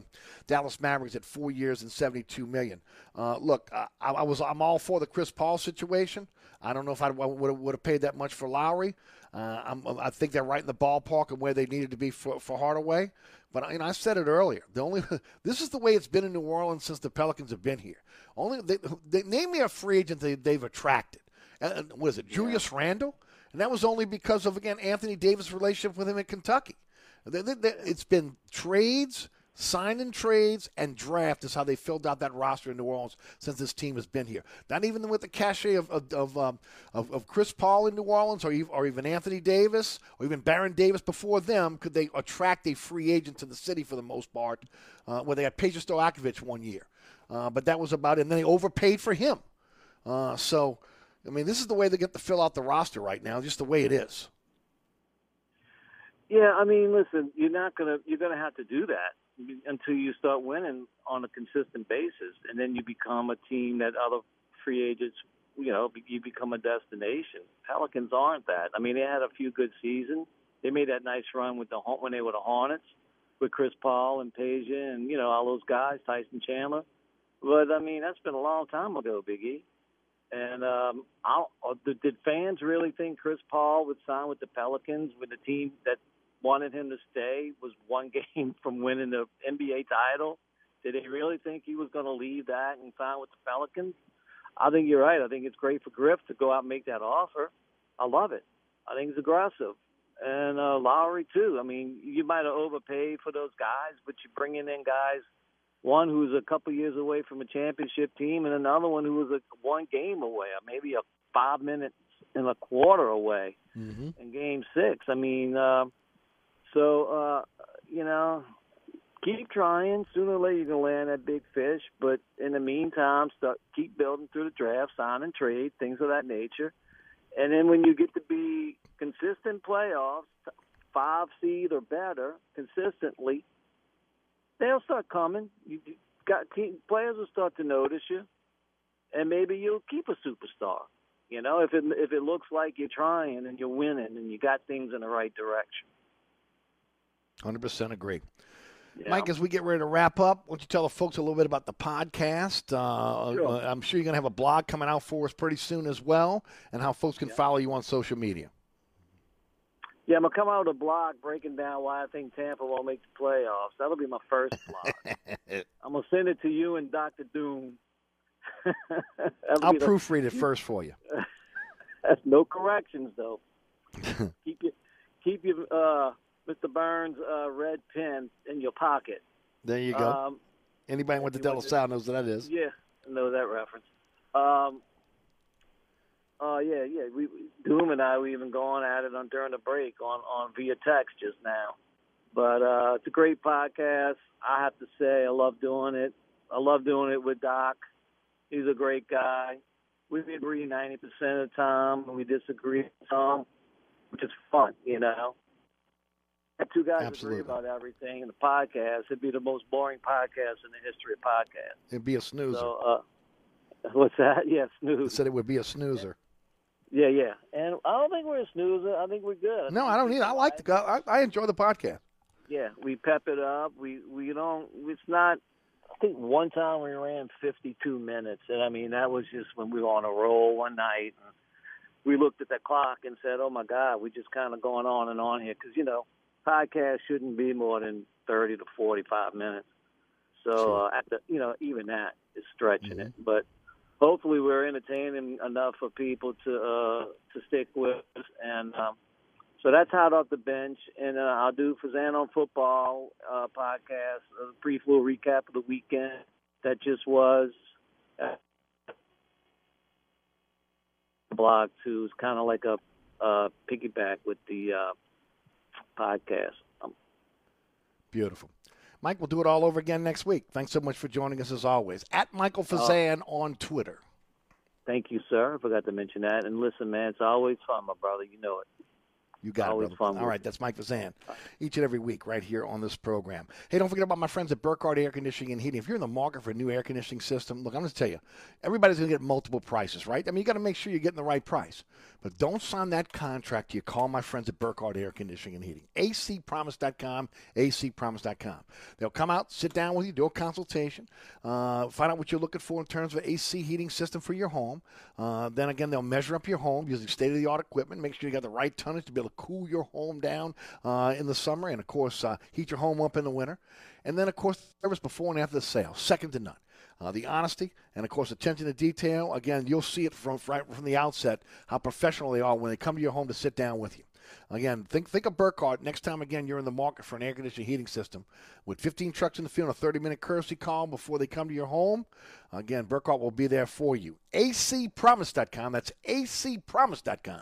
Dallas Mavericks at four years and 72 million. Uh, look, I, I, was I'm all for the Chris Paul situation. I don't know if I would have paid that much for Lowry. Uh, i think they're right in the ballpark of where they needed to be for, for Hardaway. But you know, I said it earlier. The only this is the way it's been in New Orleans since the Pelicans have been here. Only they, they name me a free agent they, they've attracted. And what is it, Julius yeah. Randle? And that was only because of again Anthony Davis' relationship with him in Kentucky. They, they, it's been trades Sign and trades and draft is how they filled out that roster in New Orleans since this team has been here. Not even with the cachet of of, of, um, of, of Chris Paul in New Orleans, or even, or even Anthony Davis, or even Baron Davis before them, could they attract a free agent to the city for the most part? Uh, where they had Peja Stojakovic one year, uh, but that was about it. And then they overpaid for him. Uh, so, I mean, this is the way they get to fill out the roster right now, just the way it is. Yeah, I mean, listen, you're not gonna you're gonna have to do that until you start winning on a consistent basis, and then you become a team that other free agents, you know, you become a destination. Pelicans aren't that. I mean, they had a few good seasons. They made that nice run with the when they were the Hornets with Chris Paul and Peja and you know all those guys, Tyson Chandler. But I mean, that's been a long time ago, Biggie. And um, I'll, uh, did fans really think Chris Paul would sign with the Pelicans with a team that wanted him to stay was one game from winning the NBA title. Did they really think he was going to leave that and sign with the Pelicans? I think you're right. I think it's great for Griff to go out and make that offer. I love it. I think it's aggressive. And uh, Lowry, too. I mean, you might have overpaid for those guys, but you're bringing in guys, one who's a couple years away from a championship team and another one who was a one game away, or maybe a five minutes and a quarter away mm-hmm. in game six. I mean, uh, so, uh, you know, keep trying. Sooner or later, you're going to land that big fish. But in the meantime, start, keep building through the draft, sign and trade, things of that nature. And then when you get to be consistent playoffs, five seed or better, consistently, they'll start coming. You got team, players will start to notice you, and maybe you'll keep a superstar. You know, if it if it looks like you're trying and you're winning and you got things in the right direction. 100% agree. Yeah. Mike, as we get ready to wrap up, why don't you tell the folks a little bit about the podcast? Uh, sure. uh, I'm sure you're going to have a blog coming out for us pretty soon as well, and how folks can yeah. follow you on social media. Yeah, I'm going to come out with a blog breaking down why I think Tampa won't make the playoffs. That'll be my first blog. I'm going to send it to you and Dr. Doom. I'll proofread it first for you. That's no corrections, though. keep your, keep your uh, Mr. Burns' uh, red pen in your pocket. There you go. Um, Anybody with the Delta South knows what that is. Yeah, know that reference. Um, uh, yeah, yeah. We Doom and I we even going at it on during the break on on via text just now. But uh, it's a great podcast. I have to say, I love doing it. I love doing it with Doc. He's a great guy. We agree ninety percent of the time, and we disagree some, which is fun, you know two guys Absolutely. agree about everything in the podcast, it'd be the most boring podcast in the history of podcasts. It'd be a snoozer. So, uh, what's that? Yeah, snooze. I said it would be a snoozer. Yeah, yeah, and I don't think we're a snoozer. I think we're good. no, I don't either. I like the. I, I enjoy the podcast. Yeah, we pep it up. We we don't. It's not. I think one time we ran 52 minutes, and I mean that was just when we were on a roll one night. And we looked at the clock and said, "Oh my God, we just kind of going on and on here," because you know podcast shouldn't be more than 30 to 45 minutes. So uh, at the, you know, even that is stretching mm-hmm. it. But hopefully, we're entertaining enough for people to uh, to stick with us. And um, So that's hot off the bench, and uh, I'll do Fazan on football uh, podcast, a brief little recap of the weekend that just was. Uh, blog too. It's kind of like a uh, piggyback with the uh, podcast. Um, Beautiful. Mike, we'll do it all over again next week. Thanks so much for joining us as always. At Michael Fazan on Twitter. thank you, sir. I forgot to mention that. And listen, man, it's always fun, my brother. You know it. You got Always it, brother. All with that's Mike Vazan. Each and every week, right here on this program. Hey, don't forget about my friends at Burkhardt Air Conditioning and Heating. If you're in the market for a new air conditioning system, look, I'm going to tell you, everybody's going to get multiple prices, right? I mean, you got to make sure you're getting the right price. But don't sign that contract you call my friends at Burkhardt Air Conditioning and Heating. acpromise.com, acpromise.com. They'll come out, sit down with you, do a consultation, uh, find out what you're looking for in terms of an AC heating system for your home. Uh, then again, they'll measure up your home using state-of-the-art equipment, make sure you got the right tonnage to be able to cool your home down uh, in the summer, and of course, uh, heat your home up in the winter. And then, of course, service before and after the sale, second to none. Uh, the honesty and, of course, attention to detail. Again, you'll see it from right from the outset how professional they are when they come to your home to sit down with you. Again, think think of Burkhardt next time. Again, you're in the market for an air conditioning heating system with 15 trucks in the field, a 30 minute courtesy call before they come to your home. Again, Burkhardt will be there for you. acpromise.com. That's acpromise.com.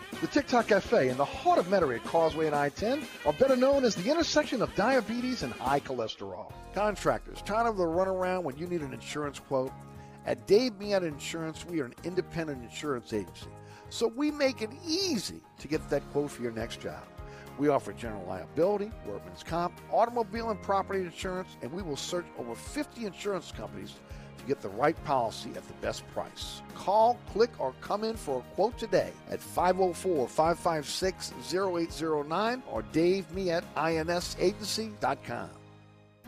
The TikTok Cafe in the heart of Metairie at Causeway and I-10 are better known as the intersection of diabetes and high cholesterol. Contractors, tired of the runaround when you need an insurance quote? At Dave Miata Insurance, we are an independent insurance agency, so we make it easy to get that quote for your next job. We offer general liability, workman's comp, automobile and property insurance, and we will search over 50 insurance companies to get the right policy at the best price. Call, click, or come in for a quote today at 504 556 0809 or Dave me at insagency.com.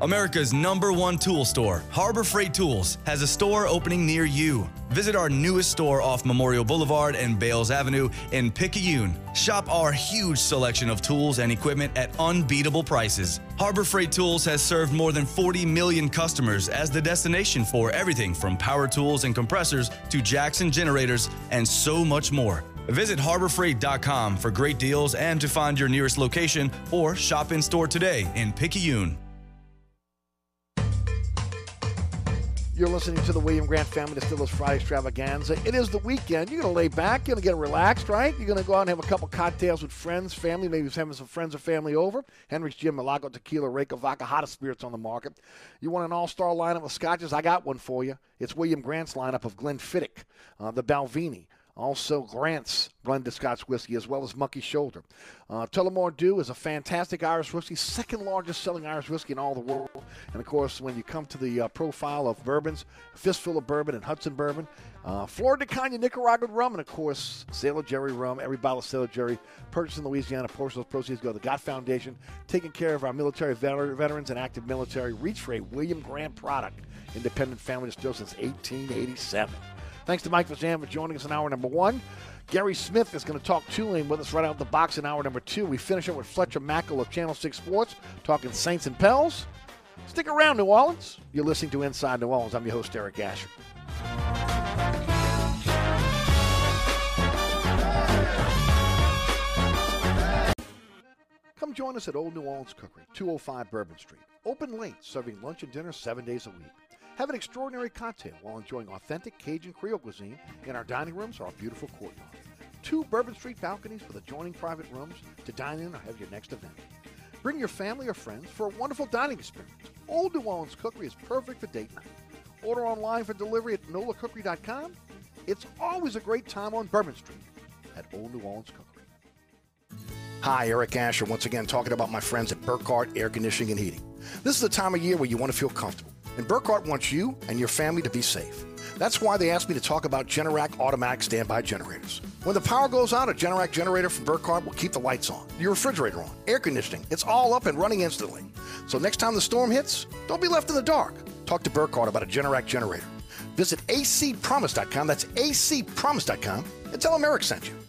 America's number one tool store, Harbor Freight Tools, has a store opening near you. Visit our newest store off Memorial Boulevard and Bales Avenue in Picayune. Shop our huge selection of tools and equipment at unbeatable prices. Harbor Freight Tools has served more than 40 million customers as the destination for everything from power tools and compressors to Jackson generators and so much more. Visit harborfreight.com for great deals and to find your nearest location or shop in store today in Picayune. You're listening to the William Grant Family Distillers Friday Extravaganza. It is the weekend. You're going to lay back. You're going to get relaxed, right? You're going to go out and have a couple cocktails with friends, family, maybe having some friends or family over. Hendrick's Gin, Milagro Tequila, Reyka Vodka, hottest spirits on the market. You want an all-star lineup of scotches? I got one for you. It's William Grant's lineup of Glenfiddich, uh, the Balvenie, Also, Grant's blended Scotch whiskey, as well as Monkey Shoulder. Uh, Tullamore Dew is a fantastic Irish whiskey, second largest selling Irish whiskey in all the world. And of course, when you come to the uh, profile of bourbons, Fistful of Bourbon and Hudson Bourbon, uh, Flor de Caña Nicaraguan rum, and of course, Sailor Jerry rum. Every bottle of Sailor Jerry purchased in Louisiana, portion of those proceeds go to the God Foundation, taking care of our military veter- veterans and active military. Reach for a William Grant product, independent family distilled since 1887. Thanks to Mike Vazan for joining us in hour number one. Gary Smith is going to talk Tulane with us right out of the box in hour number two. We finish up with Fletcher Mackel of Channel 6 Sports talking Saints and Pels. Stick around, New Orleans. You're listening to Inside New Orleans. I'm your host, Eric Asher. Come join us at Old New Orleans Cookery, 205 Bourbon Street. Open late, serving lunch and dinner seven days a week. Have an extraordinary cocktail while enjoying authentic Cajun Creole cuisine in our dining rooms or our beautiful courtyard. Two Bourbon Street balconies with adjoining private rooms to dine in or have your next event. Bring your family or friends for a wonderful dining experience. Old New Orleans Cookery is perfect for date night. Order online for delivery at nolacookery.com. It's always a great time on Bourbon Street at Old New Orleans Cookery. Hi, Eric Asher, once again talking about my friends at Burkhardt Air Conditioning and Heating. This is the time of year where you want to feel comfortable, and Burkhardt wants you and your family to be safe. That's why they asked me to talk about Generac automatic standby generators. When the power goes out, a Generac generator from Burkhardt will keep the lights on, your refrigerator on, air conditioning. It's all up and running instantly. So next time the storm hits, don't be left in the dark. Talk to Burkhardt about a Generac generator. Visit acpromise.com, that's acpromise.com, and tell them Eric sent you.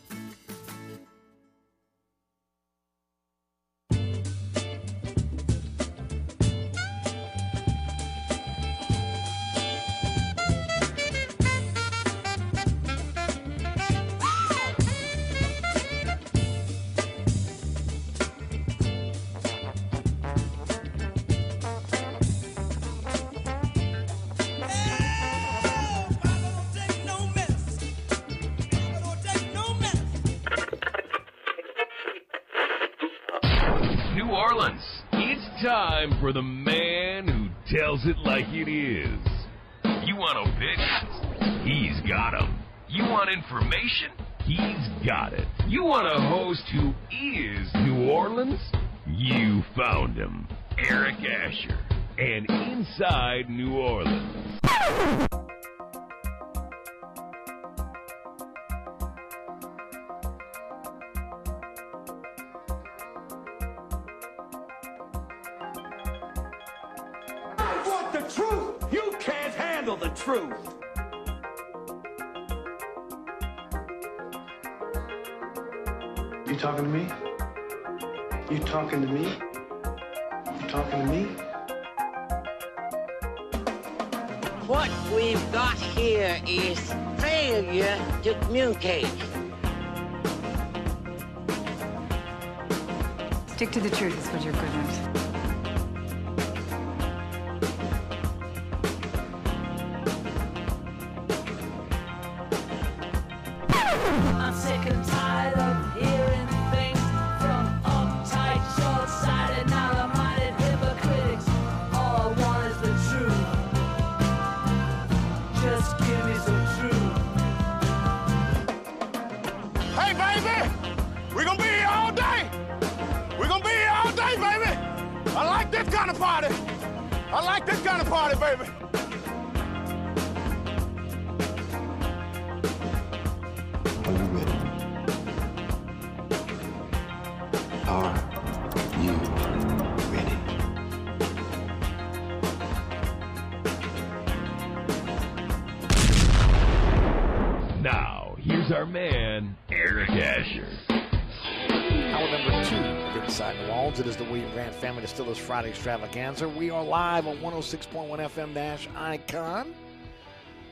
Friday Extravaganza. We are live on 106.1 FM Dash Icon.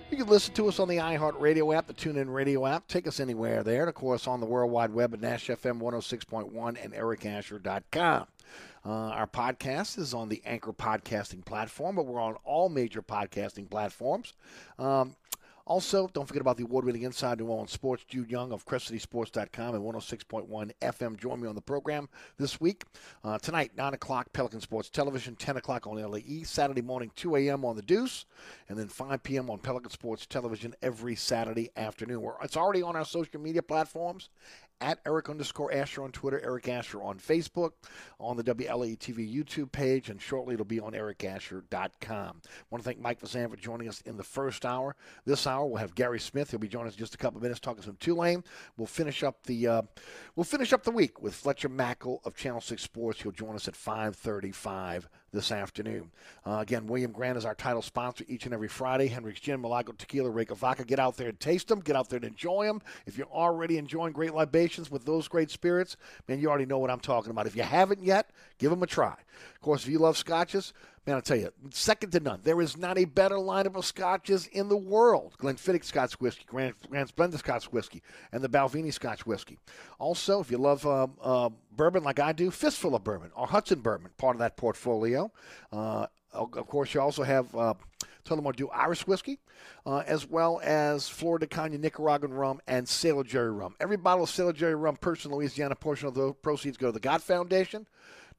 You can listen to us on the iHeart Radio app, the TuneIn Radio app. Take us anywhere there. And, of course, on the World Wide Web at Nash FM 106.1 and ericasher.com. Uh, our podcast is on the Anchor podcasting platform, but we're on all major podcasting platforms. Um, Also, don't forget about the award-winning Inside New Orleans Sports, Jude Young of CrescentCitySports.com and 106.1 FM. Join me on the program this week. Uh, tonight, 9 o'clock, Pelican Sports Television, 10 o'clock on LAE. Saturday morning, 2 a.m. on The Deuce, and then 5 p.m. on Pelican Sports Television every Saturday afternoon. We're, it's already on our social media platforms at Eric underscore Asher on Twitter, Eric Asher on Facebook, on the WLAE TV YouTube page, and shortly it'll be on ericasher.com. I want to thank Mike Vazan for joining us in the first hour. This hour we'll have Gary Smith. He'll be joining us in just a couple of minutes talking some Tulane. We'll finish up the uh, we'll finish up the week with Fletcher Mackel of Channel Six Sports. He'll join us at 5:35 this afternoon. Uh, again, William Grant is our title sponsor each and every Friday. Hendrick's Gin, Milagro Tequila, Reyka Vodka. Get out there and taste them. Get out there and enjoy them. If you're already enjoying great libations with those great spirits, man, you already know what I'm talking about. If you haven't yet, give them a try. Of course, if you love scotches, man, I'll tell you, second to none. There is not a better lineup of scotches in the world. Glenfiddich Scotch Whiskey, Grand, Grand Splendid Scotch Whiskey, and the Balvenie Scotch Whiskey. Also, if you love uh, uh, bourbon like I do, Fistful of Bourbon or Hudson Bourbon, part of that portfolio. Uh, of course, you also have uh, Tullamore Dew Irish Whiskey, uh, as well as Flor de Caña Nicaraguan Rum and Sailor Jerry Rum. Every bottle of Sailor Jerry Rum purchased in Louisiana, portion of the proceeds go to the God Foundation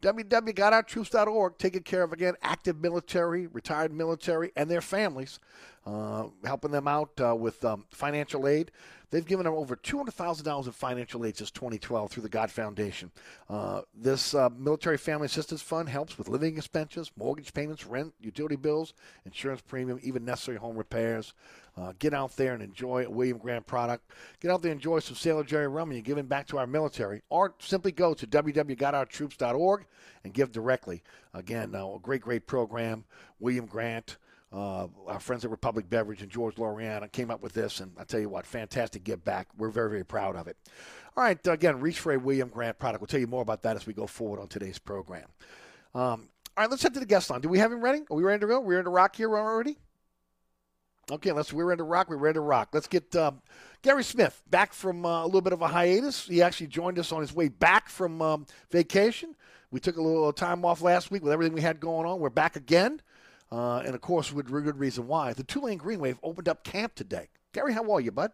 www.gotourtroops.org, taking care of, again, active military, retired military, and their families, uh, helping them out uh, with um, financial aid. They've given them over $200,000 in financial aid since 2012 through the God Foundation. Uh, this uh, Military Family Assistance Fund helps with living expenses, mortgage payments, rent, utility bills, insurance premium, even necessary home repairs. Uh, get out there and enjoy a William Grant product. Get out there and enjoy some Sailor Jerry rum and you're giving back to our military. Or simply go to www.gotourtroops.org and give directly. Again, uh, a great, great program. William Grant. Uh, our friends at Republic Beverage and George Loriana came up with this, and I tell you what, fantastic give back. We're very, very proud of it. All right, again, reach for a William Grant product. We'll tell you more about that as we go forward on today's program. Um, all right, let's head to the guest line. Do we have him ready? Are we ready to go? We're ready to rock here already? Okay, let's. We're ready to rock. We're ready to rock. Let's get um, Gary Smith back from uh, a little bit of a hiatus. He actually joined us on his way back from um, vacation. We took a little time off last week with everything we had going on. We're back again. Uh, and of course, with a good reason why. The Tulane Green Wave opened up camp today. Gary, how are you, bud?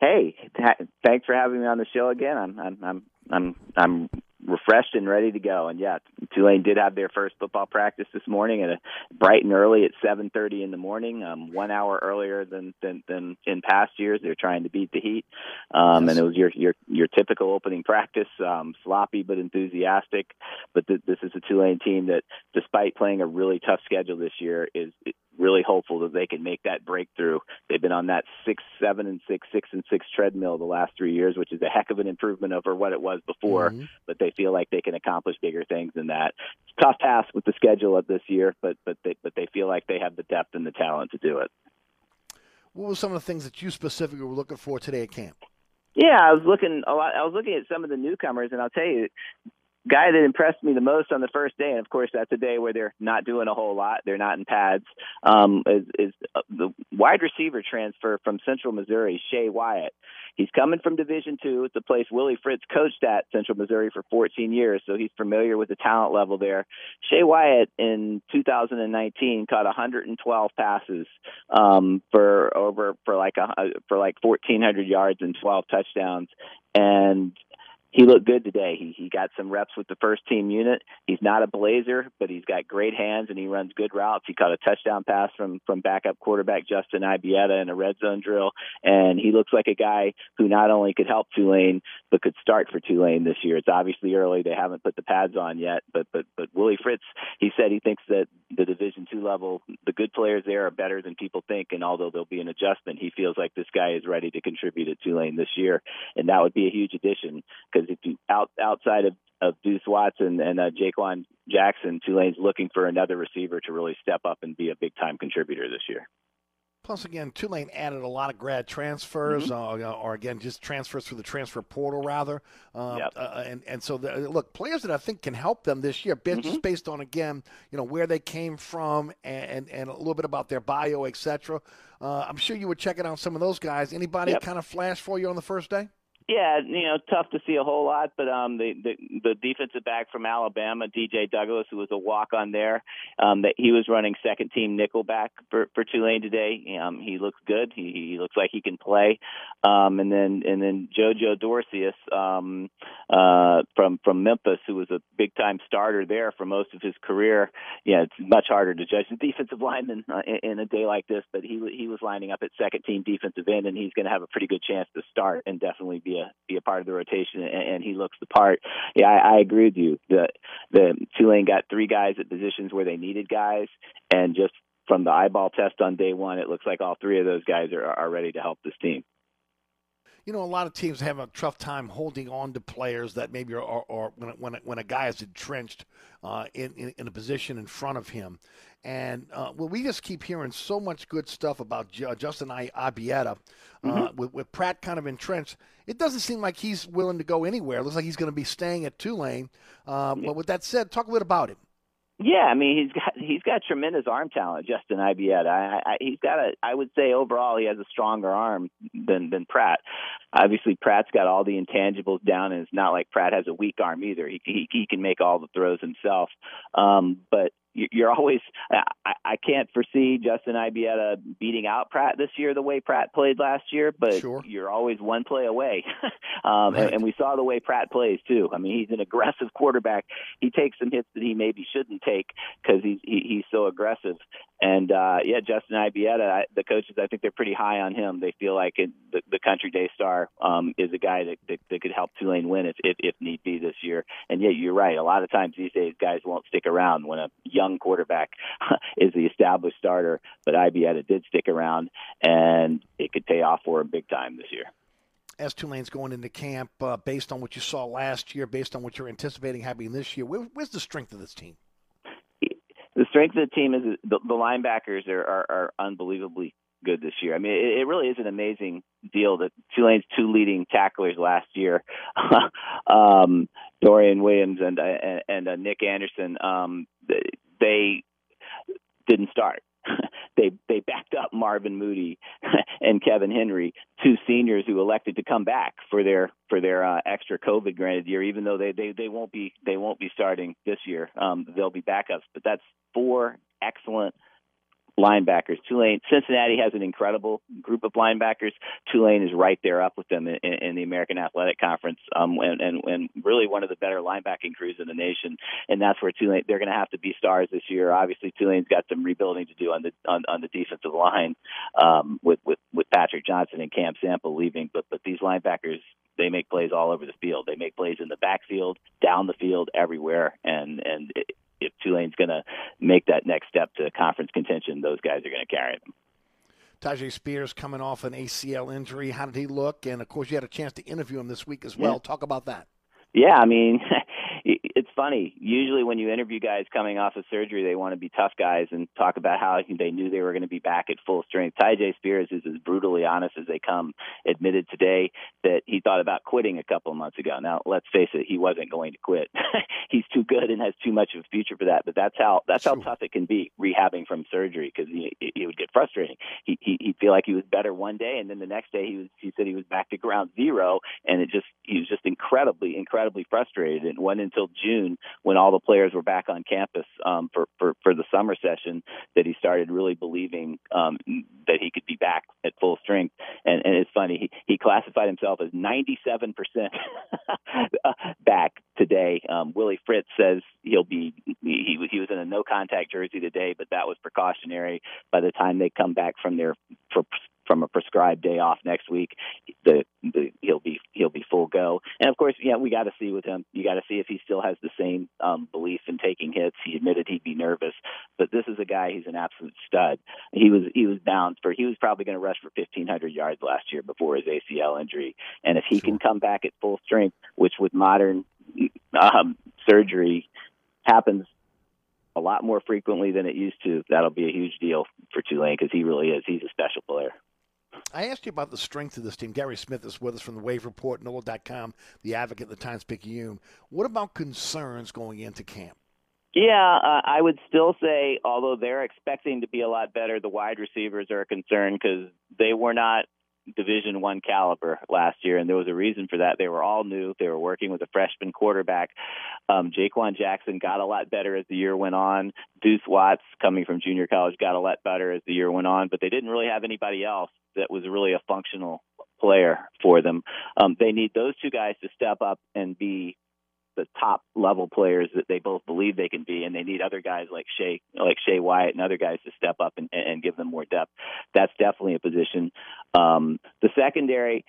Hey, th- thanks for having me on the show again. I'm I'm I'm I'm I'm refreshed and ready to go. And yeah, Tulane did have their first football practice this morning at a bright and early at 7:30 in the morning, um, one hour earlier than, than than in past years. They're trying to beat the heat, um, yes. and it was your your your typical opening practice, um, sloppy but enthusiastic. But th- this is a Tulane team that, despite playing a really tough schedule this year, is really hopeful that they can make that breakthrough. They've been on that six, seven, and six, six and six treadmill the last three years, which is a heck of an improvement over what it was before. Mm-hmm. But they feel like they can accomplish bigger things than that. It's a tough task with the schedule of this year, but but they but they feel like they have the depth and the talent to do it. What were some of the things that you specifically were looking for today at camp? Yeah, I was looking a lot. I was looking at some of the newcomers, and I'll tell you, guy that impressed me the most on the first day, and of course that's a day where they're not doing a whole lot. They're not in pads. Um, is, is uh, the wide receiver transfer from Central Missouri, Shae Wyatt. He's coming from Division Two. It's a place Willie Fritz coached at Central Missouri for 14 years, so he's familiar with the talent level there. Shae Wyatt in 2019 caught 112 passes um, for over for like a for like 1,400 yards and 12 touchdowns, and he looked good today. He he got some reps with the first team unit. He's not a blazer, but he's got great hands and he runs good routes. He caught a touchdown pass from from backup quarterback Justin Ibieta in a red zone drill, and he looks like a guy who not only could help Tulane but could start for Tulane this year. It's obviously early; they haven't put the pads on yet, but but but Willie Fritz, he said he thinks that the Division two level, the good players there are better than people think, and although there'll be an adjustment, he feels like this guy is ready to contribute at Tulane this year, and that would be a huge addition because if you out outside of of Deuce Watson and uh, Jaquan Jackson, Tulane's looking for another receiver to really step up and be a big time contributor this year. Plus, again, Tulane added a lot of grad transfers, mm-hmm. uh, or again, just transfers through the transfer portal, rather. Um, yep. uh, and and so, the, look, players that I think can help them this year, mm-hmm. just based on again, you know, where they came from and and, a little bit about their bio, etc. Uh, I'm sure you were checking out some of those guys. Anybody yep. kind of flash for you on the first day? Yeah, you know, tough to see a whole lot, but um, the the, the defensive back from Alabama, DJ Douglas, who was a walk on there, um, that he was running second team nickel back for for Tulane today. Um, he looks good. He, he looks like he can play. Um, and then and then JoJo Dorceus um, uh, from from Memphis, who was a big time starter there for most of his career. Yeah, it's much harder to judge the defensive lineman uh, in, in a day like this, but he he was lining up at second team defensive end, and he's going to have a pretty good chance to start and definitely be a be a part of the rotation, and, and he looks the part. Yeah, I, I agree with you. The the Tulane got three guys at positions where they needed guys, and just from the eyeball test on day one, it looks like all three of those guys are are ready to help this team you know, a lot of teams have a tough time holding on to players that maybe are, are, are when, when, when a guy is entrenched uh, in, in, in, a position in front of him. And uh, well, we just keep hearing so much good stuff about J- Justin I- Ibieta uh, mm-hmm. with, with, Pratt kind of entrenched. It doesn't seem like he's willing to go anywhere. It looks like he's going to be staying at Tulane. Uh, but with that said, talk a bit about him. Yeah, I mean he's got he's got tremendous arm talent, Justin Ibieta. I, I, he's got a I would say overall he has a stronger arm than than Pratt. Obviously Pratt's got all the intangibles down, and it's not like Pratt has a weak arm either. He he, he can make all the throws himself. Um, but you're always I, I can't foresee Justin Ibieta beating out Pratt this year the way Pratt played last year, but sure. you're always one play away. um, right. and, and we saw the way Pratt plays too. I mean, he's an aggressive quarterback. He takes some hits that he maybe shouldn't take because he's he, he's so aggressive. And uh, yeah, Justin Ibieta, the coaches, I think they're pretty high on him. They feel like it, the, the Country Day Star um, is a guy that, that that could help Tulane win if, if if need be this year. And yeah, you're right. A lot of times these days, guys won't stick around when a young quarterback is the established starter. But Ibieta did stick around, and it could pay off for him big time this year as Tulane's going into camp, uh, based on what you saw last year, based on what you're anticipating happening this year, where, where's the strength of this team? The strength of the team is the, the linebackers are, are, are unbelievably good this year. I mean, it, it really is an amazing deal that Tulane's two leading tacklers last year, um, Dorian Williams and and, and uh, Nick Anderson, um, they didn't start. they they backed up Marvin Moody and Kevin Henry, two seniors who elected to come back for their for their uh, extra COVID granted year, even though they, they they won't be they won't be starting this year. Um, they'll be backups, but that's four excellent linebackers. Tulane, Cincinnati has an incredible group of linebackers. Tulane is right there up with them in, in the American Athletic Conference, um, and, and and really one of the better linebacking crews in the nation. And that's where Tulane they're going to have to be stars this year. Obviously, Tulane's got some rebuilding to do on the on, on the defensive line um, with with with Patrick Johnson and Cam Sample leaving, but but these linebackers they make plays all over the field. They make plays in the backfield, down the field, everywhere, and and if Tulane's going to make that next step to conference contention, those guys are going to carry them. Tyjae Spears coming off an ACL injury. How did he look? And of course, you had a chance to interview him this week as well. Yeah. Talk about that. Yeah, I mean, it's funny. Usually, when you interview guys coming off of surgery, they want to be tough guys and talk about how they knew they were going to be back at full strength. Tyjae Spears is as brutally honest as they come. Admitted today that he thought about quitting a couple of months ago. Now, let's face it, he wasn't going to quit. He's too good and has too much of a future for that. But that's how that's how tough it can be rehabbing from surgery because he he would get frustrating. He, he he'd feel like he was better one day, and then the next day he was he said he was back to ground zero, and it just he was just incredibly incredibly frustrated. And went until June when all the players were back on campus um, for, for for the summer session that he started really believing um, that he could be back at full strength. And, and it's funny he, he classified himself as 97 percent back today. Um, Willie Fritz says he'll be he he was in a no contact jersey today, but that was precautionary. By the time they come back from their for from a prescribed day off next week, the, the he'll be he'll be full go. And of course, yeah, we got to see with him. You got to see if he still has the same um, belief in taking hits. He admitted he'd be nervous, but this is a guy. He's an absolute stud. He was he was bound for. He was probably going to rush for 1,500 yards last year before his ACL injury. And if he sure. can come back at full strength, which with modern um, surgery happens a lot more frequently than it used to, that'll be a huge deal for Tulane because he really is. He's a special player. I asked you about the strength of this team. Gary Smith is with us from the Wave Report, NOLA.com, The Advocate, The Times Picayune. What about concerns going into camp? Yeah, uh, I would still say, although they're expecting to be a lot better, the wide receivers are a concern because they were not Division One caliber last year, and there was a reason for that. They were all new. They were working with a freshman quarterback. Um, Jaquan Jackson got a lot better as the year went on. Deuce Watts, coming from junior college, got a lot better as the year went on. But they didn't really have anybody else that was really a functional player for them. Um, they need those two guys to step up and be the top level players that they both believe they can be, and they need other guys like Shae, like Shae Wyatt, and other guys to step up and, and give them more depth. That's definitely a position. Um, the secondary,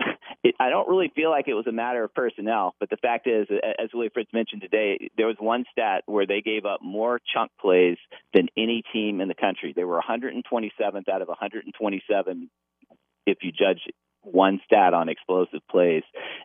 it, I don't really feel like it was a matter of personnel, but the fact is, as Willie Fritz mentioned today, there was one stat where they gave up more chunk plays than any team in the country. They were 127th out of 127 if you judge one stat on explosive plays,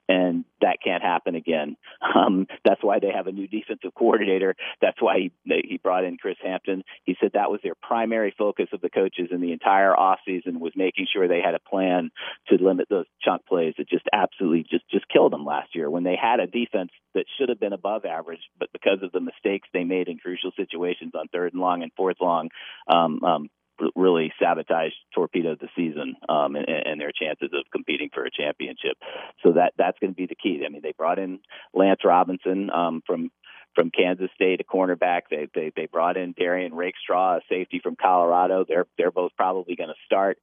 and that can't happen again. Um, that's why they have a new defensive coordinator. That's why he he brought in Chris Hampton. He said that was their primary focus of the coaches in the entire offseason was making sure they had a plan to limit those chunk plays that just absolutely just just killed them last year when they had a defense that should have been above average, but because of the mistakes they made in crucial situations on third and long and fourth long, um, um, really sabotaged torpedoed the season um, and, and their chances of competing for a championship. So that that's going to be the key. I mean, they brought in Lance Robinson um, from from Kansas State, a cornerback. They they they brought in Darian Rakestraw, a safety from Colorado. They're they're both probably going to start,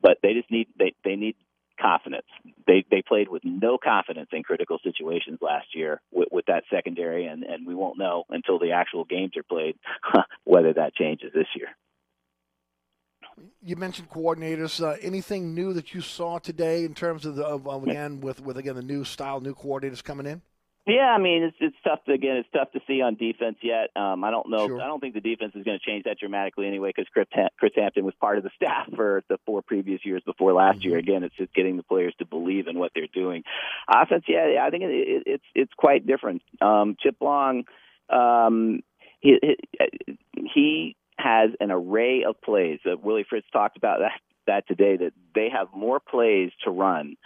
but they just need they they need confidence. They they played with no confidence in critical situations last year with, with that secondary, and and we won't know until the actual games are played whether that changes this year. You mentioned coordinators. Uh, anything new that you saw today in terms of the of, of, again with with again the new style, new coordinators coming in? Yeah, I mean it's it's tough to again it's tough to see on defense yet. Um, I don't know. Sure. I don't think the defense is going to change that dramatically anyway because Chris, Chris Hampton was part of the staff for the four previous years before last Mm-hmm. year. Again, it's just getting the players to believe in what they're doing. Offense, yeah, yeah I think it, it, it's it's quite different. Um, Chip Long, um, he, he he has an array of plays. Uh, Willie Fritz talked about that that today. That they have more plays to run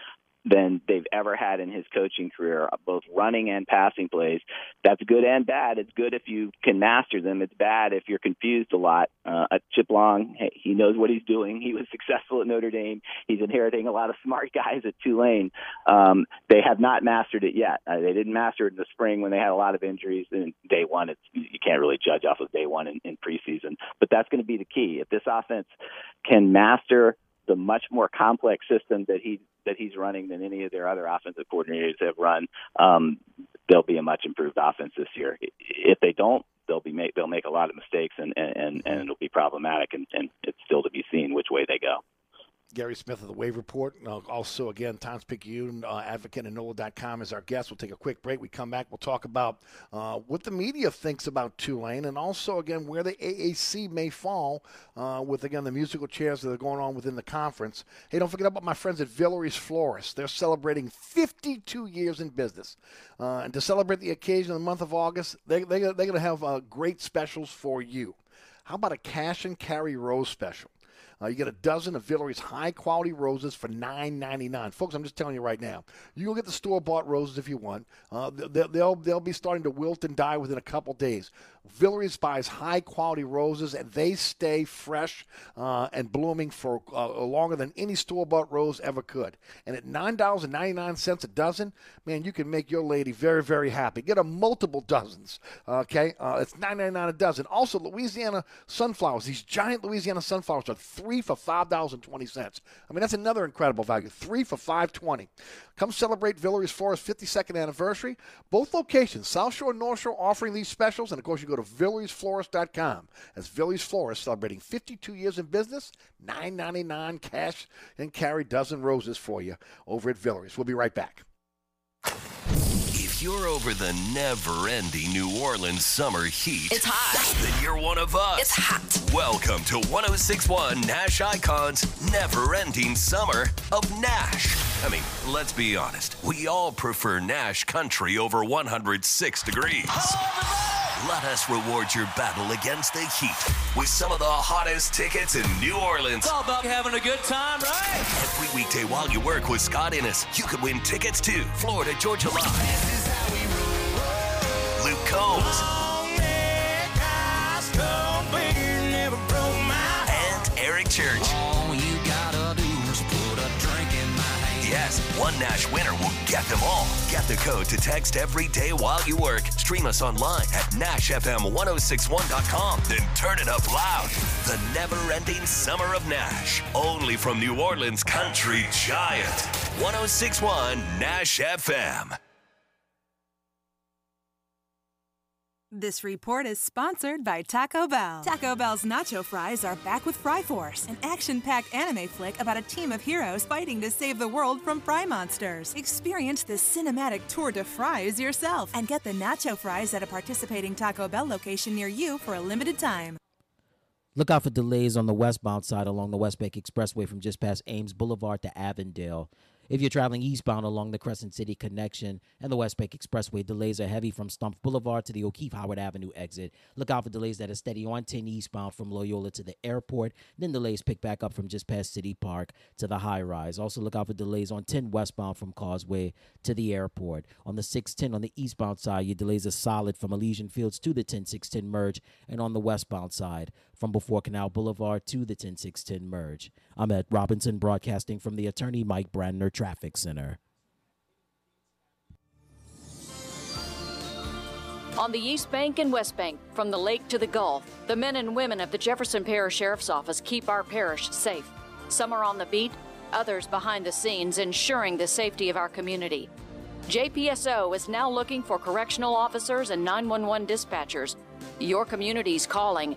than they've ever had in his coaching career, both running and passing plays. That's good and bad. It's good if you can master them. It's bad if you're confused a lot. Uh, Chip Long, hey, he knows what he's doing. He was successful at Notre Dame. He's inheriting a lot of smart guys at Tulane. Um, they have not mastered it yet. Uh, they didn't master it in the spring when they had a lot of injuries. And day one, it's you can't really judge off of day one in, in preseason. But that's going to be the key. If this offense can master the much more complex system that he that he's running than any of their other offensive coordinators have run, um, they'll be a much improved offense this year. If they don't, they'll be make, they'll make a lot of mistakes and and and it'll be problematic, and, and it's still to be seen which way they go. Gary Smith of the Wave Report. Uh, also, again, Times Picayune, uh, advocate and NOLA.com is our guest. We'll take a quick break. We come back. We'll talk about uh, what the media thinks about Tulane and also, again, where the AAC may fall uh, with, again, the musical chairs that are going on within the conference. Hey, don't forget about my friends at Villere's Florist. They're celebrating 52 years in business. Uh, and to celebrate the occasion in the month of August, they, they, they're going to have uh, great specials for you. How about a cash and carry rose special? Uh, you get a dozen of Villere's high quality roses for $9.99. folks. I'm just telling you right now. You can get the store bought roses if you want. Uh, they'll, they'll they'll be starting to wilt and die within a couple days. Villere's buys high quality roses and they stay fresh uh, and blooming for uh, longer than any store bought rose ever could. And at nine dollars and ninety nine cents a dozen, man, you can make your lady very very happy. Get a multiple dozens. Okay, uh, it's nine ninety nine a dozen. Also, Louisiana sunflowers. These giant Louisiana sunflowers are three for five dollars and twenty cents. I mean, that's another incredible value. Three for five twenty. Come celebrate Villere's Florist 52nd anniversary. Both locations, South Shore and North Shore, offering these specials. And of course, you go to Villere'sFlorist.com. That's Villery's Florist celebrating 52 years in business. Nine ninety nine cash and carry dozen roses for you over at Villere's. We'll be right back. If you're over the never ending New Orleans summer heat, It's hot. then you're one of us. It's hot. Welcome to 1061 Nash Icons Never Ending Summer of Nash. I mean, let's be honest. We all prefer Nash country over 106 degrees. Let us reward your battle against the heat with some of the hottest tickets in New Orleans. It's all about having a good time, right? Every weekday while you work with Scott Innes, you could win tickets to Florida Georgia Line. This is how we roll. Luke Combs. And Eric Church. One Nash winner will get them all. Get the code to text every day while you work. Stream us online at NashFM1061.com. Then turn it up loud. The never ending summer of Nash. Only from New Orleans Country Giant. 1061 Nash FM. This report is sponsored by Taco Bell. Taco Bell's nacho fries are back with Fry Force, an action packed anime flick about a team of heroes fighting to save the world from fry monsters. Experience the cinematic tour de fries yourself and get the nacho fries at a participating Taco Bell location near you for a limited time. Look out for delays on the westbound side along the West Bank Expressway from just past Ames Boulevard to Avondale. If you're traveling eastbound along the Crescent City connection and the West Bank Expressway, delays are heavy from Stump Boulevard to the O'Keefe Howard Avenue exit. Look out for delays that are steady on 10 eastbound from Loyola to the airport. Then delays pick back up from just past City Park to the high rise. Also, look out for delays on 10 westbound from Causeway to the airport. On the 610 on the eastbound side, your delays are solid from Elysian Fields to the 10610 merge. And on the westbound side, from before Canal Boulevard to the 10610 merge. I'm at Robinson, broadcasting from the Attorney Mike Brandner Traffic Center. On the East Bank and West Bank, from the lake to the Gulf, the men and women of the Jefferson Parish Sheriff's Office keep our parish safe. Some are on the beat, others behind the scenes, ensuring the safety of our community. JPSO is now looking for correctional officers and 911 dispatchers. Your community's calling.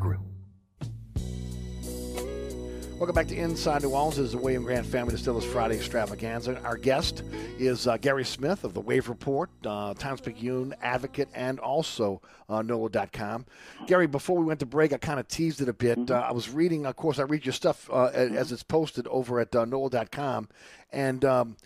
Grill. Welcome back to Inside New Orleans. This is the William Grant Family Distillers Friday Extravaganza. Our guest is uh, Gary Smith of the Wave Report, uh, Times Picayune Advocate, and also uh, NOLA.com. Gary, before we went to break, I kind of teased it a bit. Uh, I was reading, of course, I read your stuff uh, as it's posted over at uh, NOLA.com, and um,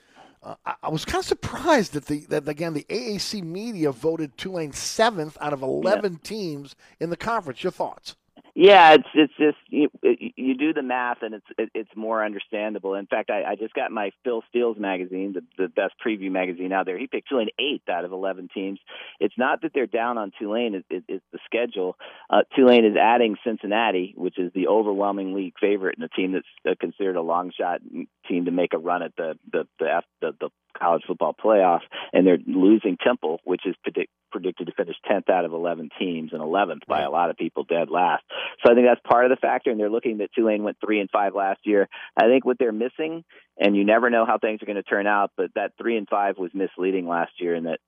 uh, I, I was kind of surprised that the that again the AAC media voted Tulane seventh out of eleven teams in the conference. Your thoughts? Yeah, it's it's just you, you do the math and it's it's more understandable. In fact, I, I just got my Phil Steele's magazine, the, the best preview magazine out there. He picked Tulane eighth out of eleven teams. It's not that they're down on Tulane; it, it, it's the schedule. Uh, Tulane is adding Cincinnati, which is the overwhelming league favorite and a team that's uh, considered a long shot team to make a run at the the the, the, the college football playoff, and they're losing Temple, which is predict, predicted to finish 10th out of 11 teams and 11th by a lot of people dead last. So I think that's part of the factor, and they're looking that Tulane went three and five last year. I think what they're missing, and you never know how things are going to turn out, but that three and five was misleading last year, and that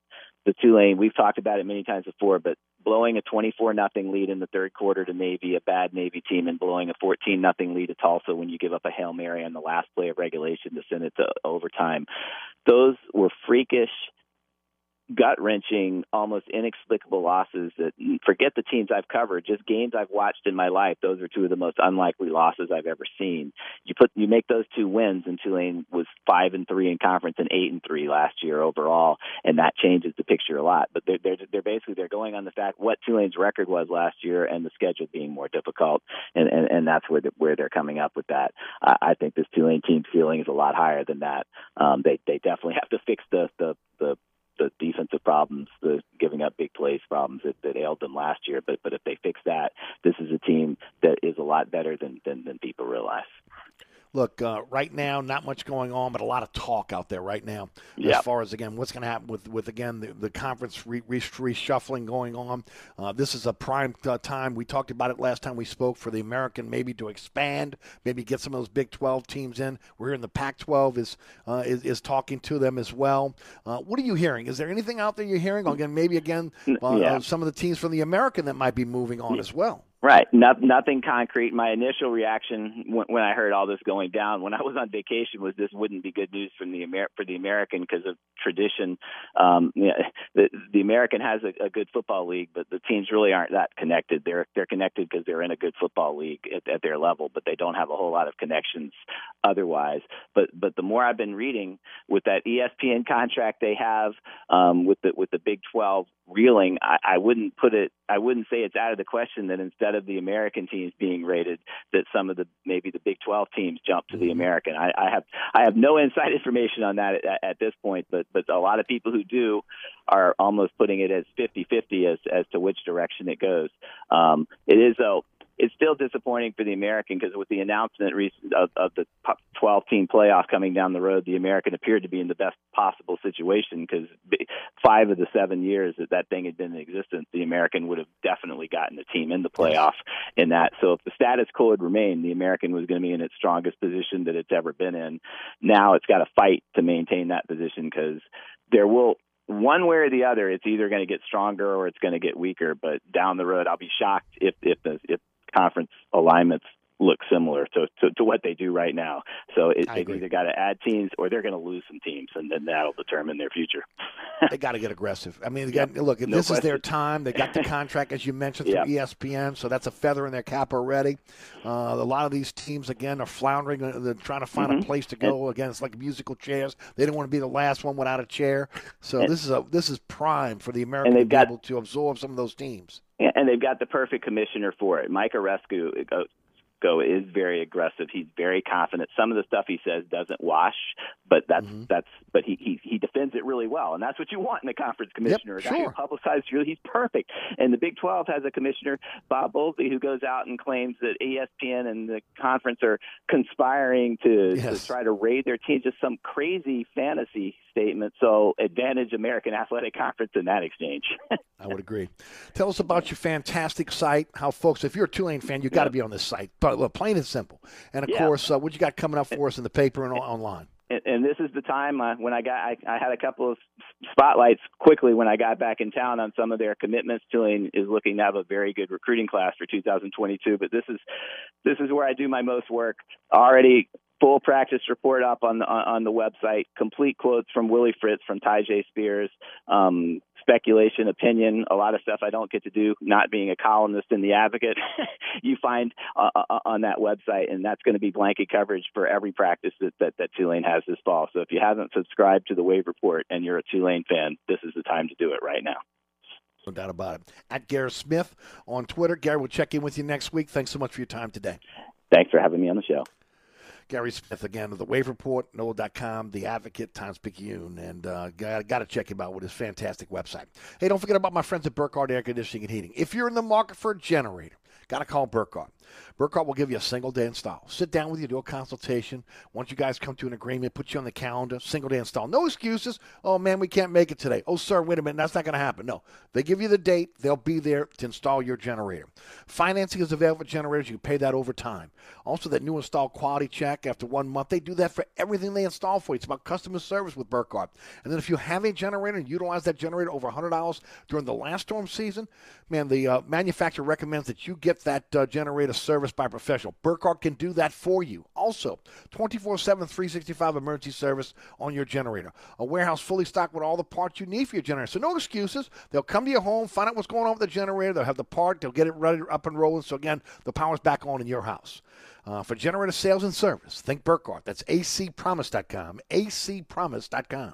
the Tulane. We've talked about it many times before, but blowing a 24 nothing lead in the third quarter to Navy, a bad Navy team, and blowing a 14 nothing lead to Tulsa when you give up a hail mary on the last play of regulation to send it to overtime. Those were freakish gut wrenching, almost inexplicable losses that forget the teams I've covered, just games I've watched in my life. Those are two of the most unlikely losses I've ever seen. You put you make those two wins, and Tulane was five and three in conference and eight and three last year overall, and that changes the picture a lot. But they're they're, they're basically they're going on the fact what Tulane's record was last year and the schedule being more difficult, and and, and that's where the, where they're coming up with that. I, I think this Tulane team ceiling is a lot higher than that. Um, they they definitely have to fix the the the the defensive problems, the giving up big plays problems that, that ailed them last year. But but if they fix that, this is a team that is a lot better than than, than people realize. Look, uh, right now, not much going on, but a lot of talk out there right now Yep. as far as again what's going to happen with with again the, the conference re- re- reshuffling going on. Uh, this is a prime uh, time. We talked about it last time we spoke for the American maybe to expand, maybe get some of those Big 12 teams in. We're hearing the Pac-12 is uh, is, is talking to them as well. Uh, what are you hearing? Is there anything out there you're hearing? Again, maybe again uh, Yeah. uh, some of the teams from the American that might be moving on as well. Right. No, nothing concrete. My initial reaction when, when I heard all this going down, when I was on vacation, was this wouldn't be good news from the Amer- for the American because of tradition. Um, yeah, the, the American has a, a good football league, but the teams really aren't that connected. They're they're connected because they're in a good football league at, at their level, but they don't have a whole lot of connections otherwise. But but the more I've been reading with that ESPN contract they have um, with the with the Big 12 reeling, I, I wouldn't put it. I wouldn't say it's out of the question that instead of the American teams being rated, that some of the maybe the Big 12 teams jump to the American. I, I have I have no inside information on that at, at this point, but but a lot of people who do are almost putting it as 50-50 as as to which direction it goes. Um, it is though it's still disappointing for the American because with the announcement recent of, of the 12 team playoff coming down the road, the American appeared to be in the best possible situation because five of the seven years that that thing had been in existence, the American would have definitely gotten a team in the playoff in that. So if the status quo had remained, the American was going to be in its strongest position that it's ever been in. Now it's got to fight to maintain that position because there will one way or the other, it's either going to get stronger or it's going to get weaker. But down the road, I'll be shocked if if the if conference alignments look similar to, to, to what they do right now. So it, they've either got to add teams or they're going to lose some teams, and then that'll determine their future. they got to get aggressive. I mean, again, look, No this is their time. They got the contract, as you mentioned, through E ESPN, so that's a feather in their cap already. Uh, a lot of these teams, again, are floundering. uh, They're trying to find Mhm. a place to go. Again, it's like musical chairs. They don't want to be the last one without a chair. So And- this is a this is prime for the American to be got- able to absorb some of those teams. And they've got the perfect commissioner for it. Mike Aresco go, go is very aggressive. He's very confident. Some of the stuff he says doesn't wash, but that's Mm-hmm. that's but he, he he defends it really well, and that's what you want in a conference commissioner. guy sure. who publicizes really he's perfect. And the Big Twelve has a commissioner, Bob Bowlsby, who goes out and claims that ESPN and the conference are conspiring to, Yes. to try to raid their team. Just some crazy fantasy statement. So advantage American Athletic Conference in that exchange. I would agree. Tell us about your fantastic site. How folks, if you're a Tulane fan, you've got to be on this site. But plain and simple. And of Yeah. course, uh, what you got coming up for us in the paper and online. and, and this is the time uh, when I got I, I had a couple of spotlights quickly when I got back in town on some of their commitments. Tulane is looking to have a very good recruiting class for 2022, but this is this is where I do my most work. Already full practice report up on the on, the website. Complete quotes from Willie Fritz, from Tyjae Spears. Um, speculation, opinion, a lot of stuff I don't get to do, not being a columnist in the Advocate. you find uh, uh, on that website, and that's going to be blanket coverage for every practice that, that that Tulane has this fall. So if you haven't subscribed to the Wave Report and you're a Tulane fan, this is the time to do it right now. No doubt about it. At Garrett Smith on Twitter. Gary, we'll check in with you next week. Thanks so much for your time today. Thanks for having me on the show. Gary Smith again of the Wave Report, NOLA.com, The Advocate, Times Picayune, and uh, got, got to check him out with his fantastic website. Hey, don't forget about my friends at Burkhardt Air Conditioning and Heating. If you're in the market for a generator, got to call Burkhardt. Burkhardt will give you a single day install. Sit down with you, do a consultation. Once you guys come to an agreement, put you on the calendar, single day install. No excuses. Oh, man, we can't make it today. Oh, sir, wait a minute. That's not going to happen. No. They give you the date, they'll be there to install your generator. Financing is available for generators. You can pay that over time. Also, that new install quality check after one month, they do that for everything they install for you. It's about customer service with Burkhardt. And then if you have a generator and utilize that generator over $100 during the last storm season, man, the uh, manufacturer recommends that you get that uh, generator serviced by a professional. Burkhardt can do that for you. Also, 24 7, 365 emergency service on your generator. A warehouse fully stocked with all the parts you need for your generator. So, no excuses. They'll come to your home, find out what's going on with the generator. They'll have the part, they'll get it ready, up and rolling. So, again, the power's back on in your house. Uh, for generator sales and service, think Burkhardt. That's acpromise.com. acpromise.com.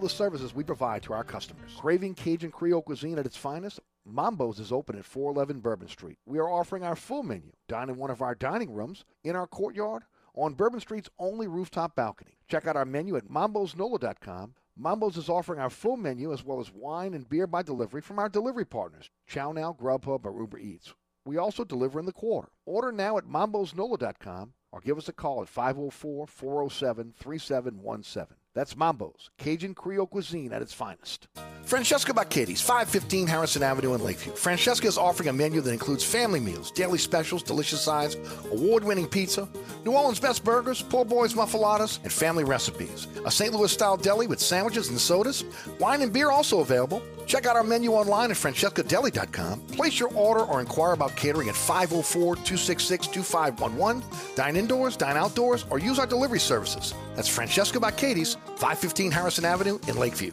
the services we provide to our customers. Craving Cajun Creole cuisine at its finest? Mambo's is open at 411 Bourbon Street. We are offering our full menu. Dine in one of our dining rooms, in our courtyard, on Bourbon Street's only rooftop balcony. Check out our menu at mambosnola.com. Mambo's is offering our full menu as well as wine and beer by delivery from our delivery partners, Chow Now, Grubhub, or Uber Eats. We also deliver in the quarter. Order now at mambosnola.com or give us a call at 504 407 3717. That's Mambo's, Cajun Creole cuisine at its finest. Francesca Katie's, 515 Harrison Avenue in Lakeview. Francesca is offering a menu that includes family meals, daily specials, delicious sides, award winning pizza, New Orleans best burgers, poor boys muffaladas, and family recipes. A St. Louis style deli with sandwiches and sodas. Wine and beer also available. Check out our menu online at francescadeli.com. Place your order or inquire about catering at 504 266 2511. Dine indoors, dine outdoors, or use our delivery services. That's Francesca by Katie's, 515 Harrison Avenue in Lakeview.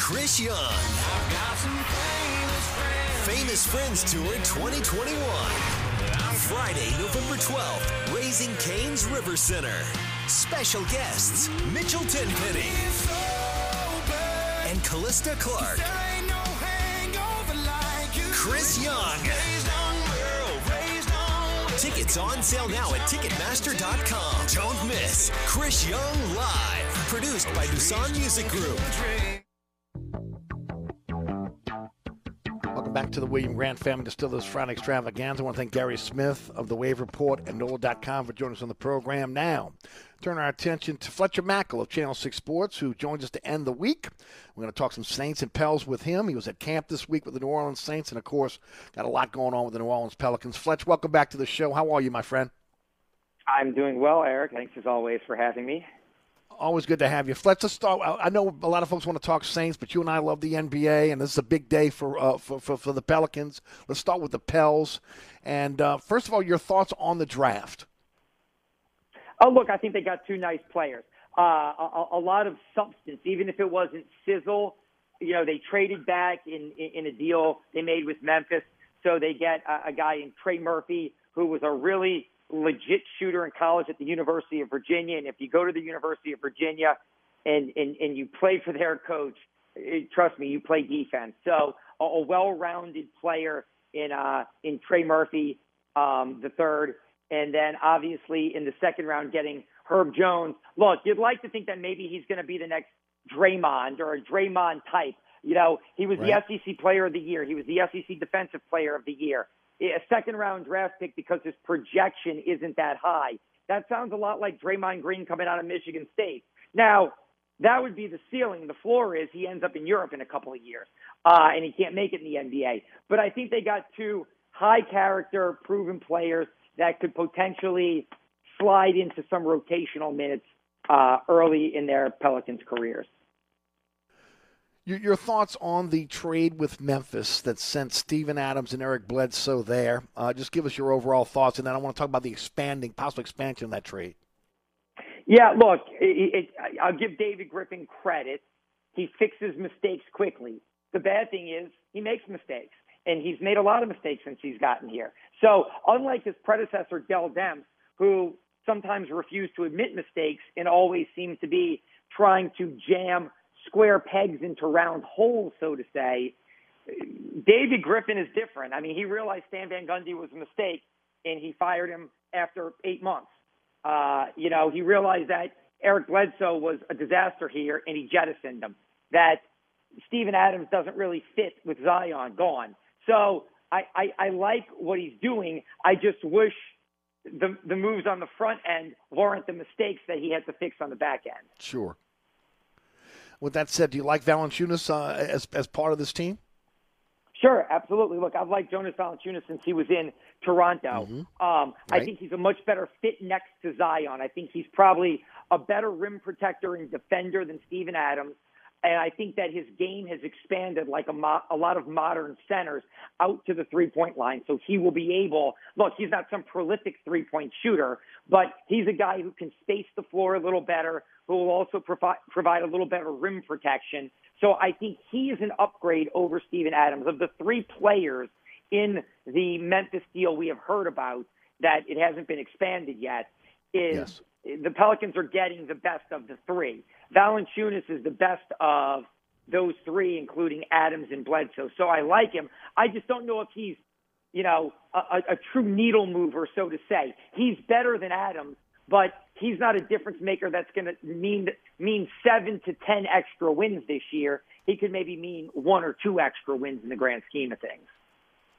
Chris Young. Famous Friends Tour 2021. Friday, November 12th, Raising Cane's River Center. Special guests, Mitchell Tenpenny and Callista Clark. Chris Young. Tickets on sale now at Ticketmaster.com. Don't miss Chris Young Live. Produced by Dusan Music Group. Back to the William Grant Family Distillers Friday Extravaganza. I want to thank Gary Smith of the Wave Report and NOLA.com for joining us on the program. Now, turn our attention to Fletcher Mackel of Channel 6 Sports, who joins us to end the week. We're going to talk some Saints and Pels with him. He was at camp this week with the New Orleans Saints, and of course, got a lot going on with the New Orleans Pelicans. Fletch, welcome back to the show. How are you, my friend? I'm doing well, Eric. Thanks as always for having me. Always good to have you. Let's start. I know a lot of folks want to talk Saints, but you and I love the NBA, and this is a big day for uh, for, for, for the Pelicans. Let's start with the Pels. And uh, first of all, your thoughts on the draft? Oh, look, I think they got two nice players. Uh, a, a lot of substance, even if it wasn't sizzle. You know, they traded back in, in, in a deal they made with Memphis, so they get a, a guy in Trey Murphy who was a really legit shooter in college at the University of Virginia. And if you go to the University of Virginia and, and, and you play for their coach, it, trust me, you play defense. So a, a well-rounded player in, uh, in Trey Murphy. Um, the third, and then obviously in the second round getting Herb Jones. Look, you'd like to think that maybe he's going to be the next Draymond or a Draymond type. You know, he was Right. the SEC Player of the Year. He was the SEC Defensive Player of the Year. A second round draft pick because his projection isn't that high. That sounds a lot like Draymond Green coming out of Michigan State. Now, that would be the ceiling. The floor is he ends up in Europe in a couple of years, uh, and he can't make it in the NBA. But I think they got two high character, proven players that could potentially slide into some rotational minutes uh, early in their Pelicans careers. Your, your thoughts on the trade with Memphis that sent Steven Adams and Eric Bledsoe there? Uh, just give us your overall thoughts, and then I want to talk about the expanding, possible expansion of that trade. Yeah, look, it, it, I'll give David Griffin credit. He fixes mistakes quickly. The bad thing is he makes mistakes, and he's made a lot of mistakes since he's gotten here. So, unlike his predecessor, Dell Demps, who sometimes refused to admit mistakes and always seemed to be trying to jam square pegs into round holes, so to say, David Griffin is different. I mean, he realized Stan Van Gundy was a mistake, and he fired him after eight months. Uh, you know, he realized that Eric Bledsoe was a disaster here, and he jettisoned him. That Steven Adams doesn't really fit with Zion gone. So I, I, I like what he's doing. I just wish the the moves on the front end weren't the mistakes that he had to fix on the back end. Sure. With that said, do you like Valanciunas uh, as as part of this team? Sure, absolutely. Look, I've liked Jonas Valanciunas since he was in Toronto. Um, I think he's a much better fit next to Zion. I think he's probably a better rim protector and defender than Steven Adams. And I think that his game has expanded like a, mo- a lot of modern centers out to the three point line. So he will be able, look, he's not some prolific three point shooter, but he's a guy who can space the floor a little better, who will also provi- provide a little better rim protection. So I think he is an upgrade over Steven Adams. Of the three players in the Memphis deal we have heard about that it hasn't been expanded yet, is the Pelicans are getting the best of the three. Valanciunas is the best of those three, including Adams and Bledsoe. So I like him. I just don't know if he's, you know, a, a, a true needle mover, so to say. He's better than Adams, but he's not a difference maker that's going to mean mean seven to ten extra wins this year. He could maybe mean one or two extra wins in the grand scheme of things.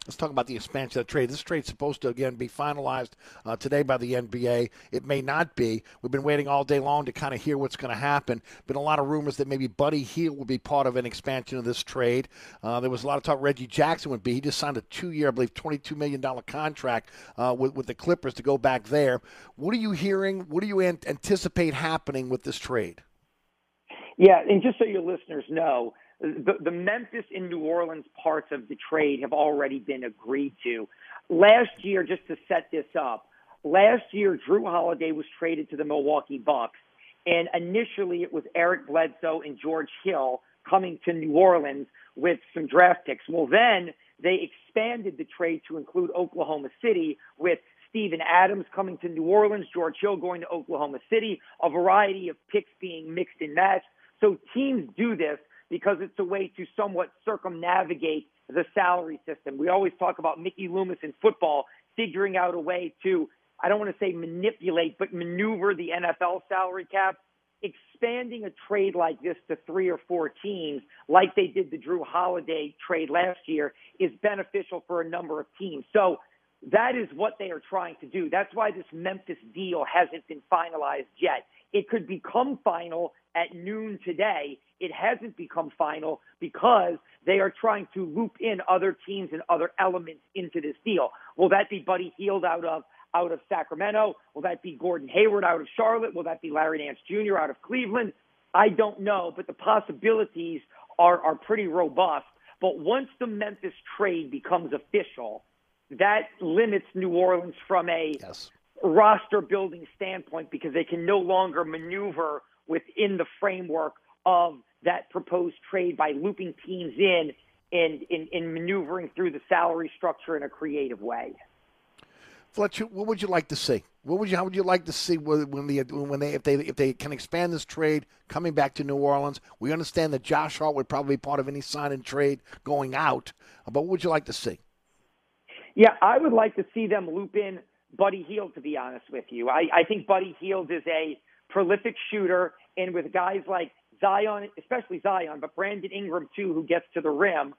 Let's talk about the expansion of the trade. This trade's supposed to again be finalized uh, today by the NBA. It may not be. We've been waiting all day long to kind of hear what's going to happen. Been a lot of rumors that maybe Buddy Hield will be part of an expansion of this trade. Uh, there was a lot of talk Reggie Jackson would be. He just signed a two-year, I believe, twenty-two million dollar contract uh, with with the Clippers to go back there. What are you hearing? What do you an- anticipate happening with this trade? Yeah, and just so your listeners know, the, the Memphis and New Orleans parts of the trade have already been agreed to. Last year, just to set this up, last year Jrue Holiday was traded to the Milwaukee Bucks, and initially it was Eric Bledsoe and George Hill coming to New Orleans with some draft picks. Well, then they expanded the trade to include Oklahoma City with Steven Adams coming to New Orleans, George Hill going to Oklahoma City, a variety of picks being mixed and matched. So teams do this because it's a way to somewhat circumnavigate the salary system. We always talk about Mickey Loomis in football figuring out a way to, I don't want to say manipulate, but maneuver the NFL salary cap. Expanding a trade like this to three or four teams, like they did the Jrue Holiday trade last year, is beneficial for a number of teams. So that is what they are trying to do. That's why this Memphis deal hasn't been finalized yet. It could become final at noon today. It hasn't become final because they are trying to loop in other teams and other elements into this deal. Will that be Buddy Hield out of out of Sacramento? Will that be Gordon Hayward out of Charlotte? Will that be Larry Nance Jr. out of Cleveland? I don't know, but the possibilities are are pretty robust. But once the Memphis trade becomes official, that limits New Orleans from a roster building standpoint because they can no longer maneuver within the framework of that proposed trade by looping teams in and in, in maneuvering through the salary structure in a creative way. Fletcher, what would you like to see? What would you? How would you like to see when the when they if they if they can expand this trade coming back to New Orleans? We understand that Josh Hart would probably be part of any sign and trade going out, but what would you like to see? Yeah, I would like to see them loop in Buddy Hield, to be honest with you. I, I think Buddy Hield is a prolific shooter, and with guys like Zion, especially Zion, but Brandon Ingram too, who gets to the rim,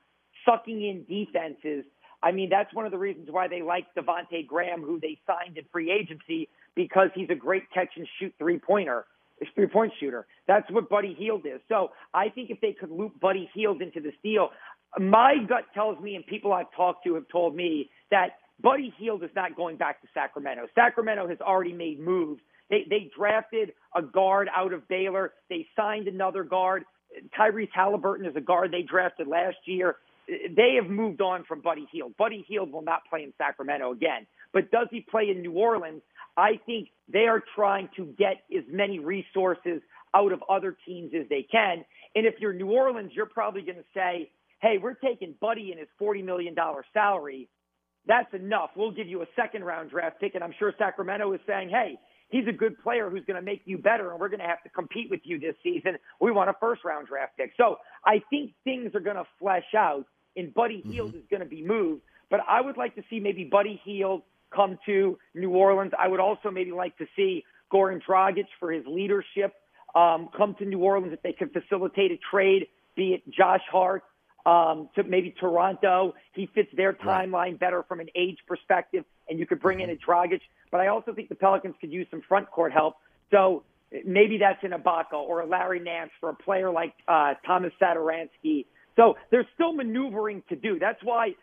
sucking in defenses. I mean, that's one of the reasons why they like Devonte Graham, who they signed in free agency, because he's a great catch and shoot three pointer, three point shooter. That's what Buddy Hield is. So I think if they could loop Buddy Hield into this deal, my gut tells me, and people I've talked to have told me that Buddy Hield is not going back to Sacramento. Sacramento has already made moves. They they drafted a guard out of Baylor. They signed another guard. Tyrese Haliburton is a guard they drafted last year. They have moved on from Buddy Hield. Buddy Hield will not play in Sacramento again. But does he play in New Orleans? I think they are trying to get as many resources out of other teams as they can. And if you're New Orleans, you're probably going to say, hey, we're taking Buddy and his $40 million salary. That's enough. We'll give you a second round draft pick. And I'm sure Sacramento is saying, hey, he's a good player who's going to make you better, and we're going to have to compete with you this season. We want a first round draft pick. So I think things are going to flesh out, and Buddy mm-hmm. Hield is going to be moved. But I would like to see maybe Buddy Hield come to New Orleans. I would also maybe like to see Goran Dragic for his leadership um, come to New Orleans if they can facilitate a trade, be it Josh Hart um, to maybe Toronto. He fits their timeline right. better from an age perspective, and you could bring mm-hmm. in a Dragic. But I also think the Pelicans could use some front court help. So maybe that's an Ibaka or a Larry Nance for a player like uh, Thomas Satoransky. So there's still maneuvering to do. That's why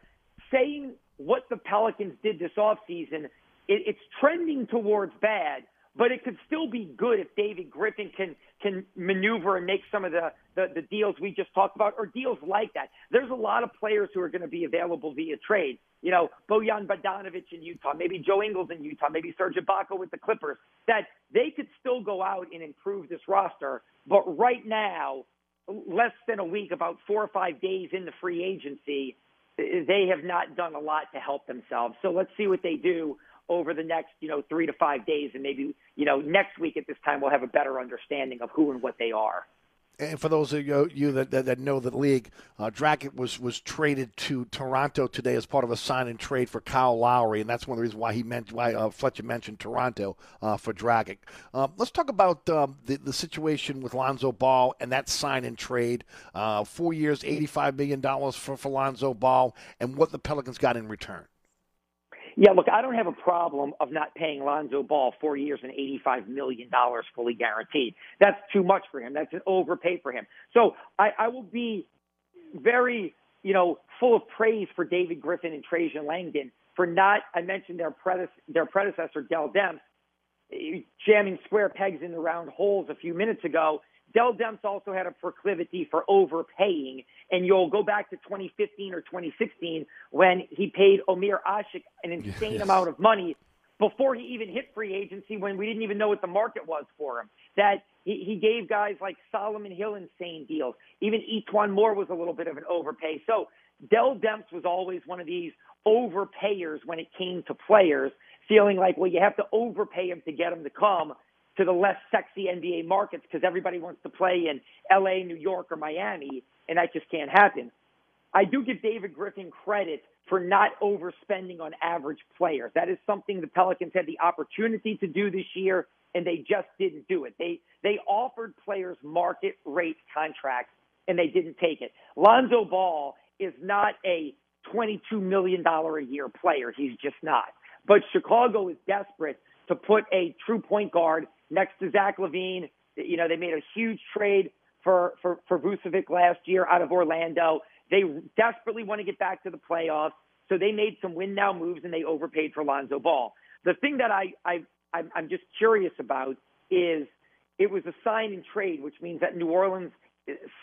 saying what the Pelicans did this offseason, it, it's trending towards bad, but it could still be good if David Griffin can can maneuver and make some of the, the, the deals we just talked about or deals like that. There's a lot of players who are going to be available via trade. You know, Bojan Bogdanovic in Utah, maybe Joe Ingles in Utah, maybe Serge Ibaka with the Clippers, that they could still go out and improve this roster. But right now, less than a week, about four or five days in the free agency, they have not done a lot to help themselves. So let's see what they do over the next, you know, three to five days, and maybe, you know, next week at this time we'll have a better understanding of who and what they are. And for those of you that, that, that know the league, uh, Dragic was was traded to Toronto today as part of a sign and trade for Kyle Lowry, and that's one of the reasons why he meant why uh, Fletcher mentioned Toronto uh, for Dragic. Uh, let's talk about um, the the situation with Lonzo Ball and that sign and trade. Uh, four years, eighty five million dollars for for Lonzo Ball, and what the Pelicans got in return. Yeah, look, I don't have a problem of not paying Lonzo Ball four years and $85 million fully guaranteed. That's too much for him. That's an overpay for him. So I, I will be very, you know, full of praise for David Griffin and Trajan Langdon for not, I mentioned their, predecessor, their predecessor, Dell Demps, eh, jamming square pegs in the round holes a few minutes ago Dell Demps also had a proclivity for overpaying, and you'll go back to 2015 or 2016 when he paid Omer Asik an insane yes. amount of money before he even hit free agency when we didn't even know what the market was for him. That he, he gave guys like Solomon Hill insane deals. Even E'Twaun Moore was a little bit of an overpay. So Dell Demps was always one of these overpayers when it came to players, feeling like, well, you have to overpay him to get him to come to the less sexy NBA markets because everybody wants to play in LA, New York, or Miami, and that just can't happen. I do give David Griffin credit for not overspending on average players. That is something the Pelicans had the opportunity to do this year, and they just didn't do it. They they offered players market rate contracts, and they didn't take it. Lonzo Ball is not a $22 million a year player. He's just not. But Chicago is desperate to put a true point guard next to Zach LaVine. You know, they made a huge trade for, for, for Vucevic last year out of Orlando. They desperately want to get back to the playoffs. So they made some win now moves and they overpaid for Lonzo Ball. The thing that I, I, I'm just curious about is it was a sign and trade, which means that New Orleans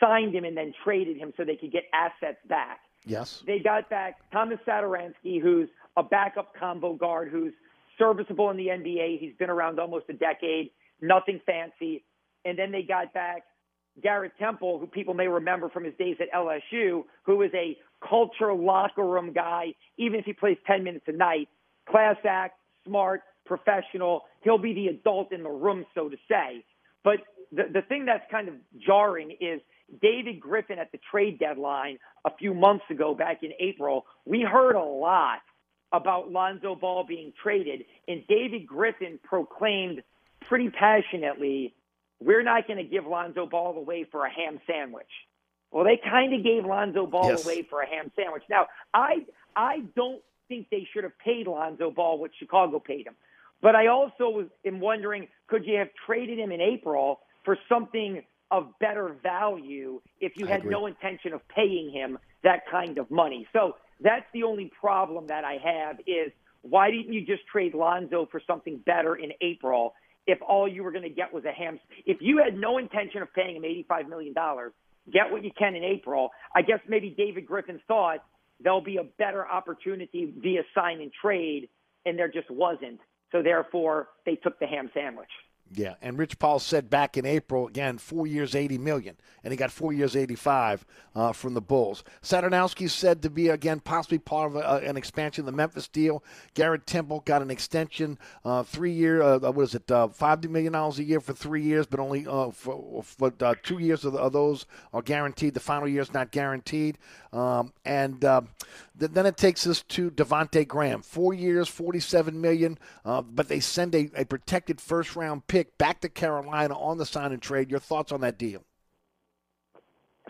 signed him and then traded him so they could get assets back. Yes. They got back Thomas Satoransky, who's a backup combo guard who's serviceable in the NBA. He's been around almost a decade, nothing fancy. And then they got back Garrett Temple, who people may remember from his days at LSU, who is a culture locker room guy, even if he plays 10 minutes a night. Class act, smart, professional. He'll be the adult in the room, so to say. But the, the thing that's kind of jarring is David Griffin at the trade deadline a few months ago, back in April, we heard a lot about Lonzo Ball being traded, and David Griffin proclaimed pretty passionately, "We're not going to give Lonzo Ball away for a ham sandwich." Well, they kind of gave Lonzo Ball Yes. away for a ham sandwich. Now, I I don't think they should have paid Lonzo Ball what Chicago paid him, but I also was am wondering, could you have traded him in April for something of better value if you I had agree. no intention of paying him that kind of money? So that's the only problem that I have is why didn't you just trade Lonzo for something better in April if all you were going to get was a ham? If you had no intention of paying him $85 million, get what you can in April. I guess maybe David Griffin thought there'll be a better opportunity via sign and trade, and there just wasn't. So therefore, they took the ham sandwich. Yeah, and Rich Paul said back in April again, four years, eighty million, and he got four years, eighty-five uh, from the Bulls. Satoransky said to be again possibly part of a, an expansion of the Memphis deal. Garrett Temple got an extension, uh, three year, uh, what is it, uh, five million dollars a year for three years, but only uh, for, for uh, two years of, of those are guaranteed. The final year is not guaranteed. Um, and uh, then it takes us to Devonte Graham, four years, forty-seven million, uh, but they send a, a protected first-round pick back to Carolina on the sign and trade. Your thoughts on that deal?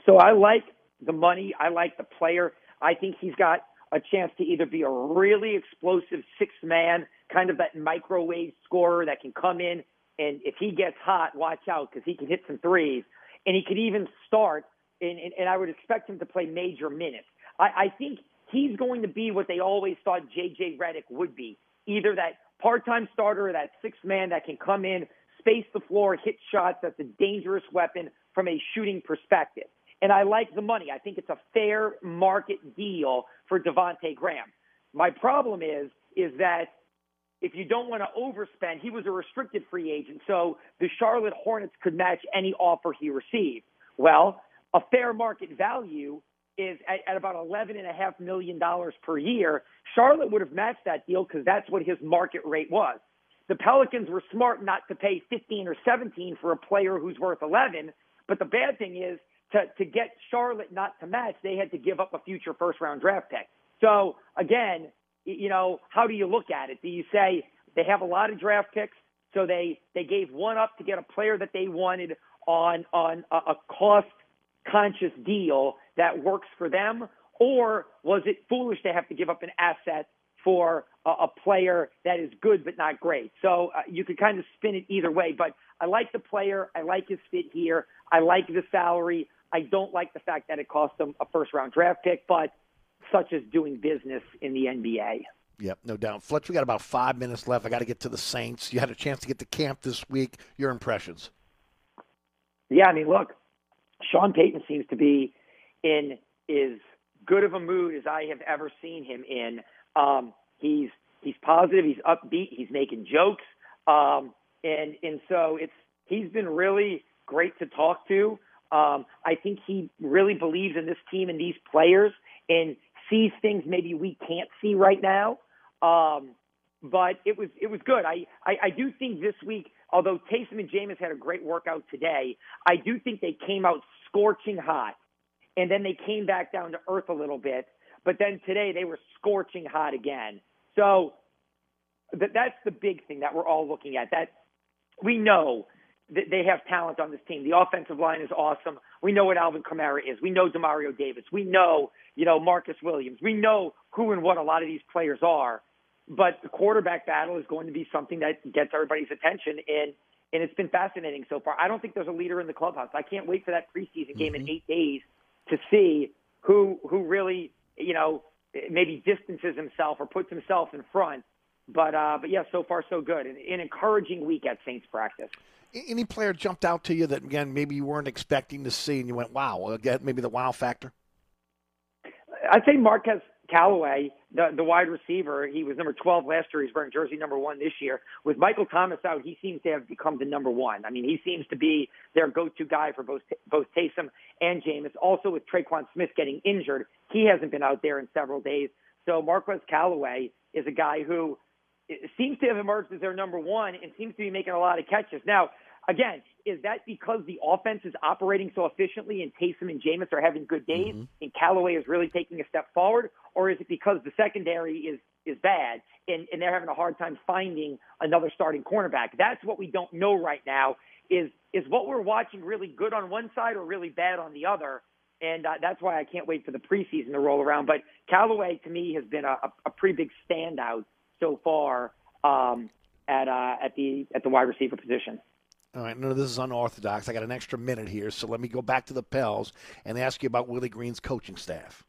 So I like the money. I like the player. I think he's got a chance to either be a really explosive six man, kind of that microwave scorer that can come in and if he gets hot, watch out because he can hit some threes and he could even start. And, and, and I would expect him to play major minutes. I, I think he's going to be what they always thought JJ Redick would be either that part time starter or that sixth man that can come in, space the floor, hit shots. That's a dangerous weapon from a shooting perspective. And I like the money. I think it's a fair market deal for Devonte Graham. My problem is is that if you don't want to overspend, he was a restricted free agent, so the Charlotte Hornets could match any offer he received. Well, a fair market value is at, at about eleven and a half million dollars per year. Charlotte would have matched that deal because that's what his market rate was. The Pelicans were smart not to pay 15 or 17 for a player who's worth 11. But the bad thing is to, to get Charlotte not to match, they had to give up a future first round draft pick. So again, you know, how do you look at it? Do you say they have a lot of draft picks, so they they gave one up to get a player that they wanted on on a, a cost conscious deal that works for them, or was it foolish to have to give up an asset for a, a player that is good but not great? So uh, you could kind of spin it either way. But I like the player. I like his fit here. I like the salary. I don't like the fact that it cost them a first round draft pick, but such as doing business in the NBA. Yep, no doubt. Fletch, we got about five minutes left. I got to get to the Saints. You had a chance to get to camp this week. Your impressions? Yeah, I mean, look, Sean Payton seems to be in as good of a mood as I have ever seen him in. Um, he's he's positive, he's upbeat, he's making jokes, um, and and so it's he's been really great to talk to. Um, I think he really believes in this team and these players and sees things maybe we can't see right now. Um, but it was it was good. I, I I do think this week, although Taysom and Jameis had a great workout today, I do think they came out scorching hot, and then they came back down to earth a little bit. But then today they were scorching hot again. So that that's the big thing that we're all looking at. That we know that they have talent on this team. The offensive line is awesome. We know what Alvin Kamara is. We know Demario Davis. We know, you know, Marcus Williams. We know who and what a lot of these players are. But the quarterback battle is going to be something that gets everybody's attention and and it's been fascinating so far. I don't think there's a leader in the clubhouse. I can't wait for that preseason game in 8 days to see who who really, you know, maybe distances himself or puts himself in front. But uh, but yeah, so far so good. An, an encouraging week at Saints practice. Any player jumped out to you that again maybe you weren't expecting to see, and you went, "Wow!" Again, maybe the wow factor. I'd say Marquez Callaway, the, the wide receiver, he was number 12 last year. He's wearing jersey number one this year. With Michael Thomas out, he seems to have become the number one. I mean, he seems to be their go-to guy for both both Taysom and Jameis. Also, with Tre'Quan Smith getting injured, he hasn't been out there in several days. So Marquez Callaway is a guy who seems to have emerged as their number one and seems to be making a lot of catches. Now, again, is that because the offense is operating so efficiently and Taysom and Jameis are having good days and Callaway is really taking a step forward, or is it because the secondary is is bad and, and they're having a hard time finding another starting cornerback? That's what we don't know right now. Is is what we're watching really good on one side or really bad on the other? And uh, that's why I can't wait for the preseason to roll around. But Callaway to me has been a, a, a pretty big standout so far um, at uh, at the at the wide receiver position. All right, no, this is unorthodox. I got an extra minute here, so let me go back to the Pels and ask you about Willie Green's coaching staff.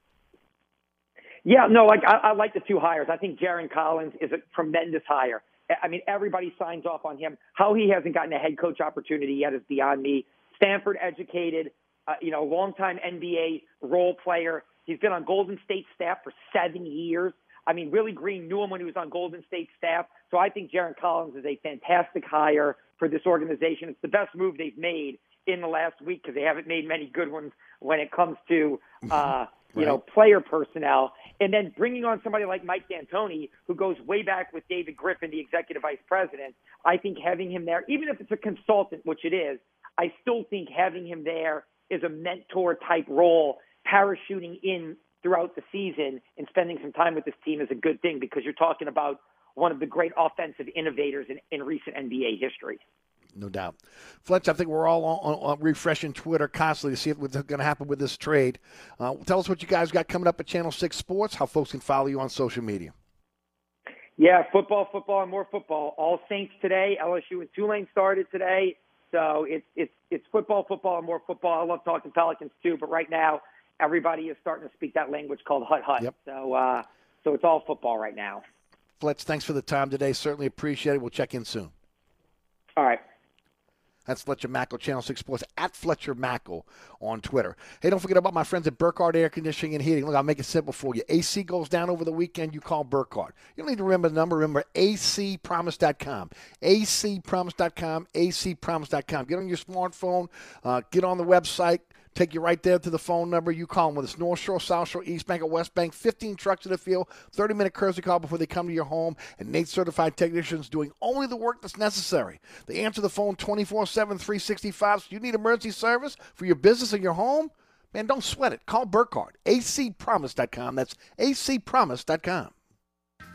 Yeah, no, like I, I like the two hires. I think Jarron Collins is a tremendous hire. I mean, everybody signs off on him. How he hasn't gotten a head coach opportunity yet is beyond me. Stanford educated, uh, you know, longtime NBA role player. He's been on Golden State staff for seven years. I mean, Willie Green knew him when he was on Golden State staff. So I think Jarron Collins is a fantastic hire for this organization. It's the best move they've made in the last week because they haven't made many good ones when it comes to, uh, you know, player personnel. And then bringing on somebody like Mike D'Antoni, who goes way back with David Griffin, the executive vice president. I think having him there, even if it's a consultant, which it is, I still think having him there is a mentor type role, parachuting in throughout the season and spending some time with this team is a good thing because you're talking about one of the great offensive innovators in, in recent NBA history. No doubt. Fletch, I think we're all on, on, refreshing Twitter constantly to see what's going to happen with this trade. Uh, tell us what you guys got coming up at Channel 6 Sports, how folks can follow you on social media. Yeah, football, football, and more football. All Saints today. LSU and Tulane started today. So it's it's it's football, football, and more football. I love talking Pelicans too, but right now everybody is starting to speak that language called hut hut. Yep. So uh, so it's all football right now. Fletch, thanks for the time today. Certainly appreciate it. We'll check in soon. All right. That's Fletcher Mackel, Channel 6 Sports, at Fletcher Mackel on Twitter. Hey, don't forget about my friends at Burkhardt Air Conditioning and Heating. Look, I'll make it simple for you. AC goes down over the weekend, you call Burkhardt. You don't need to remember the number. Remember acpromise.com. acpromise.com, acpromise.com. Get on your smartphone, uh, get on the website, Take you right there to the phone number. You call them with it's North Shore, South Shore, East Bank, or West Bank. 15 trucks in the field, 30 minute courtesy call before they come to your home, and NATE certified technicians doing only the work that's necessary. They answer the phone 24 7, 365. So you need emergency service for your business and your home? Man, don't sweat it. Call Burkhardt. acpromise.com. That's acpromise.com.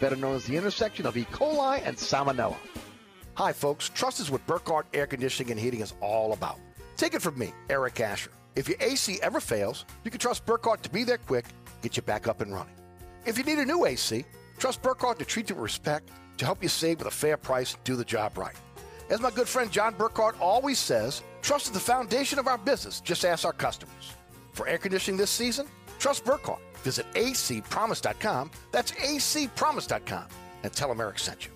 better known as the intersection of E. coli and salmonella. Hi, folks. Trust is what Burkhardt Air Conditioning and Heating is all about. Take it from me, Eric Asher. If your AC ever fails, you can trust Burkhardt to be there quick, get you back up and running. If you need a new AC, trust Burkhardt to treat you with respect, to help you save with a fair price, do the job right. As my good friend John Burkhardt always says, trust is the foundation of our business. Just ask our customers. For air conditioning this season, trust Burkhardt. Visit acpromise.com. That's acpromise.com. And tell them Eric sent you.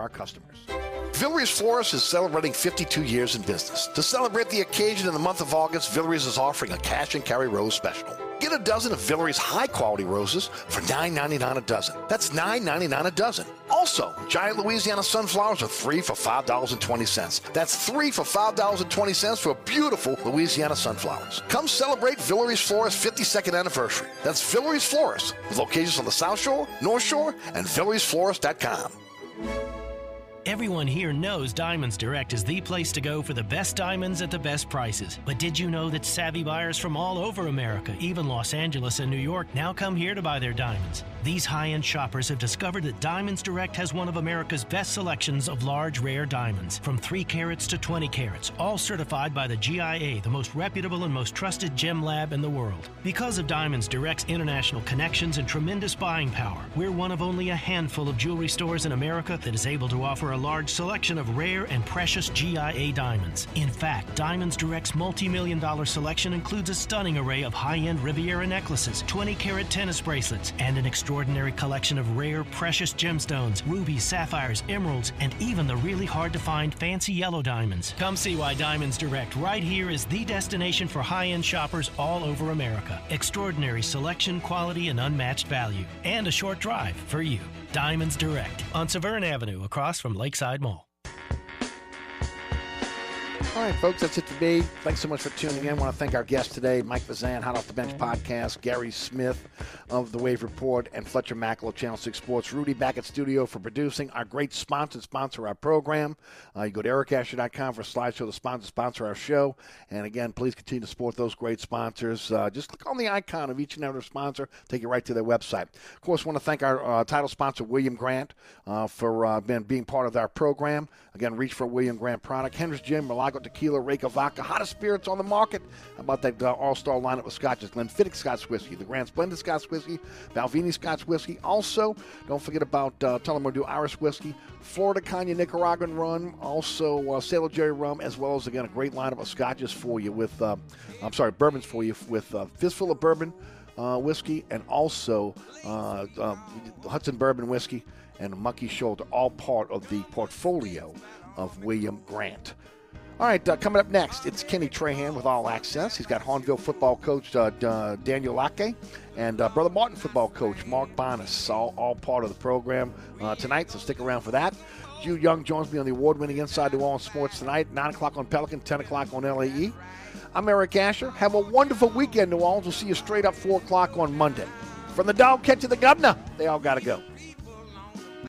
our customers. Villere's Florist is celebrating 52 years in business. To celebrate the occasion in the month of August, Villeries is offering a cash and carry rose special. Get a dozen of Villere's high quality roses for $9.99 a dozen. That's $9.99 a dozen. Also, giant Louisiana sunflowers are three for $5.20. That's three for $5.20 for beautiful Louisiana sunflowers. Come celebrate Villere's Florist 52nd anniversary. That's Villere's Florist, with locations on the South Shore, North Shore, and Villere'sFlorist.com. Everyone here knows Diamonds Direct is the place to go for the best diamonds at the best prices. But did you know that savvy buyers from all over America, even Los Angeles and New York, now come here to buy their diamonds? These high end shoppers have discovered that Diamonds Direct has one of America's best selections of large, rare diamonds, from 3 carats to 20 carats, all certified by the GIA, the most reputable and most trusted gem lab in the world. Because of Diamonds Direct's international connections and tremendous buying power, we're one of only a handful of jewelry stores in America that is able to offer a large selection of rare and precious GIA diamonds. In fact, Diamonds Direct's multi million dollar selection includes a stunning array of high end Riviera necklaces, 20 carat tennis bracelets, and an extraordinary collection of rare, precious gemstones, rubies, sapphires, emeralds, and even the really hard to find fancy yellow diamonds. Come see why Diamonds Direct right here is the destination for high end shoppers all over America. Extraordinary selection, quality, and unmatched value. And a short drive for you. Diamonds Direct on Severn Avenue across from Lakeside Mall. All right, folks, that's it for me. Thanks so much for tuning in. I want to thank our guests today, Mike Vazan, Hot Off the Bench podcast, Gary Smith of The Wave Report, and Fletcher Mackel of Channel 6 Sports. Rudy back at studio for producing. Our great sponsor sponsor our program. Uh, you go to ericasher.com for a slideshow to sponsor sponsor our show. And again, please continue to support those great sponsors. Uh, just click on the icon of each and every sponsor, take you right to their website. Of course, want to thank our uh, title sponsor, William Grant, uh, for uh, being, being part of our program. Again, reach for William Grant product. Hendrick's Gin, Milagro Tequila, Reyka Vodka, hottest spirits on the market. How about that uh, all-star lineup of scotches? Glenfiddich Scotch Whiskey, the Grant's Blended Scotch Whiskey, Balvenie Scotch Whiskey. Also, don't forget about uh, Tullamore Irish Whiskey, Flor de Caña Nicaraguan Rum, also uh, Sailor Jerry Rum, as well as, again, a great lineup of scotches for you with, uh, I'm sorry, bourbons for you with uh, Fistful of Bourbon uh, Whiskey and also uh, um, Hudson Bourbon Whiskey and Monkey Shoulder, all part of the portfolio of William Grant. All right, uh, coming up next, it's Kenny Trahan with All Access. He's got Hahnville football coach uh, uh, Daniel Lake and uh, Brother Martin football coach Mark Bonis, all, all part of the program uh, tonight, so stick around for that. Jude Young joins me on the award-winning Inside New Orleans Sports tonight, 9 o'clock on Pelican, 10 o'clock on LAE. I'm Eric Asher. Have a wonderful weekend, New Orleans. We'll see you straight up 4 o'clock on Monday. From the dog catch to the governor, they all got to go.